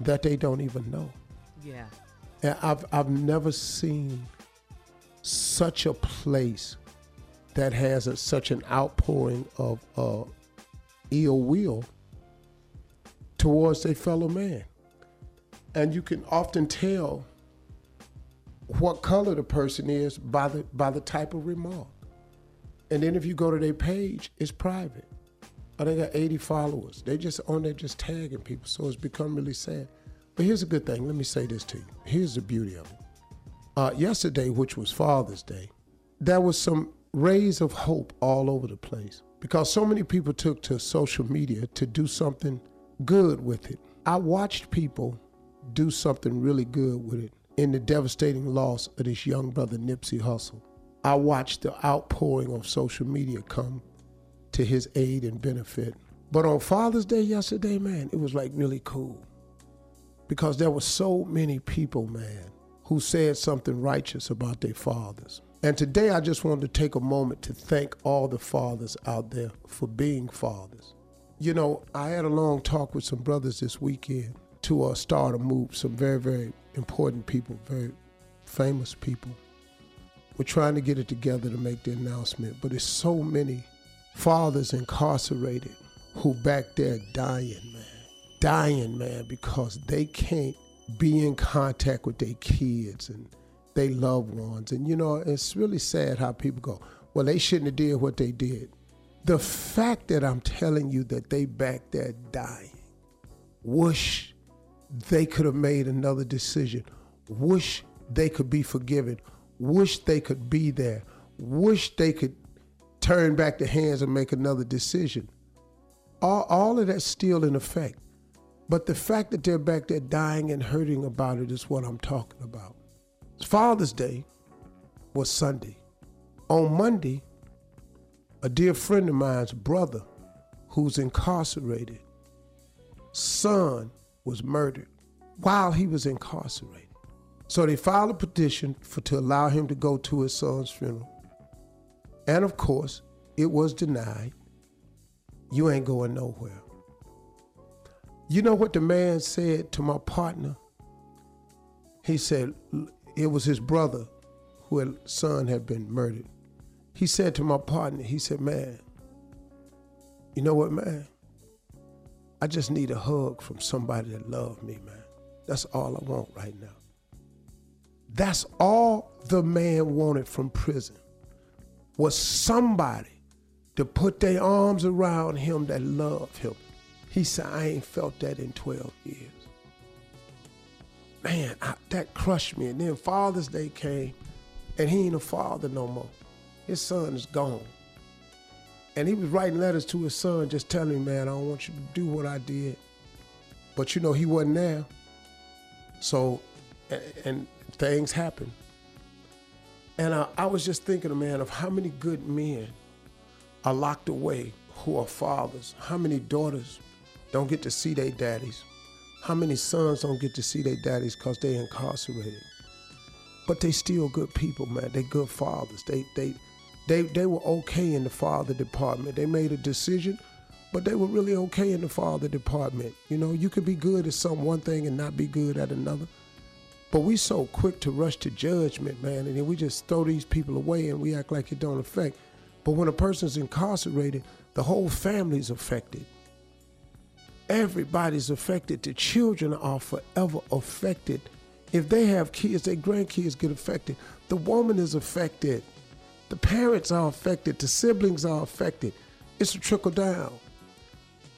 that they don't even know. Yeah. And I've I've never seen such a place that has a, such an outpouring of uh, ill will towards a fellow man, and you can often tell what color the person is by the by the type of remark. And then if you go to their page, it's private. Or they got 80 followers. They just on there just tagging people. So it's become really sad. But here's a good thing. Let me say this to you. Here's the beauty of it. Uh, yesterday, which was Father's Day, there was some rays of hope all over the place because so many people took to social media to do something good with it. I watched people do something really good with it in the devastating loss of this young brother, Nipsey Hussle. I watched the outpouring of social media come to his aid and benefit. But on Father's Day yesterday, man, it was like really cool because there were so many people, man, who said something righteous about their fathers. And today I just wanted to take a moment to thank all the fathers out there for being fathers. You know, I had a long talk with some brothers this weekend to start a move, some very, very important people, very famous people. We're trying to get it together to make the announcement, but there's so many fathers incarcerated who back there dying, man. Dying, man, because they can't be in contact with their kids and their loved ones. And you know, it's really sad how people go, well, they shouldn't have did what they did. The fact that I'm telling you that they back there dying, wish they could have made another decision, wish they could be forgiven, wish they could be there, wish they could turn back the hands and make another decision. All, all of that's still in effect. But the fact that they're back there dying and hurting about it is what I'm talking about. Father's Day was Sunday. On Monday, a dear friend of mine's brother, who's incarcerated, son was murdered while he was incarcerated. So they filed a petition for to allow him to go to his son's funeral. And of course, it was denied. You ain't going nowhere. You know what the man said to my partner? He said it was his brother who had son had been murdered. He said to my partner, he said, "Man, you know what, man? I just need a hug from somebody that loves me, man. That's all I want right now." That's all the man wanted from prison was somebody to put their arms around him that loved him. He said, I ain't felt that in 12 years. Man, I, that crushed me. And then Father's Day came, and he ain't a father no more. His son is gone. And he was writing letters to his son just telling him, man, I don't want you to do what I did. But you know, he wasn't there. So, and, and things happened. And I, I was just thinking, man, of how many good men are locked away who are fathers. How many daughters don't get to see their daddies? How many sons don't get to see their daddies because they're incarcerated? but they still good people, man. They good fathers. They they they they were okay in the father department. They made a decision, but they were really okay in the father department. You know, you could be good at some one thing and not be good at another. But we so quick to rush to judgment, man, and then we just throw these people away and we act like it don't affect. But when a person's incarcerated, the whole family's affected. Everybody's affected. The children are forever affected. If they have kids, their grandkids get affected. The woman is affected. The parents are affected. The siblings are affected. It's a trickle down.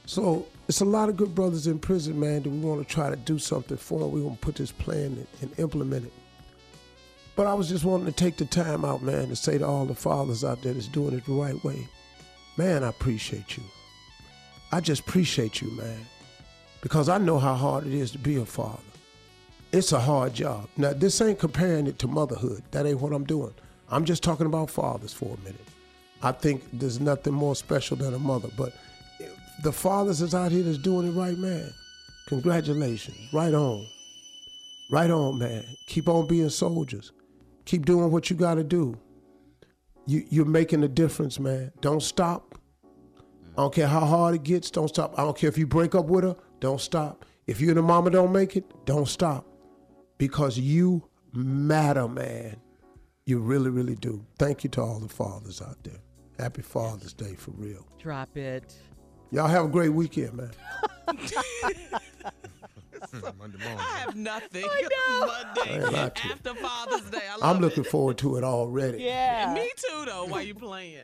So it's a lot of good brothers in prison, man, that we want to try to do something for. We want to put this plan and, and implement it. But I was just wanting to take the time out, man, to say to all the fathers out there that's doing it the right way, man, I appreciate you. I just appreciate you, man, because I know how hard it is to be a father. It's a hard job. Now, this ain't comparing it to motherhood. That ain't what I'm doing. I'm just talking about fathers for a minute. I think there's nothing more special than a mother, but the fathers that's out here that's doing it right, man, congratulations. Right on. Right on, man. Keep on being soldiers. Keep doing what you got to do. You, you're making a difference, man. Don't stop. I don't care how hard it gets, don't stop. I don't care if you break up with her, don't stop. If you and the mama don't make it, don't stop. Because you matter, man. You really, really do. Thank you to all the fathers out there. Happy Father's Day for real. Drop it. Y'all have a great weekend, man. Monday morning. I have nothing. I Monday ain't lied to you. after Father's Day. I love I'm it. looking forward to it already. Yeah. Me too, though. Why you playing?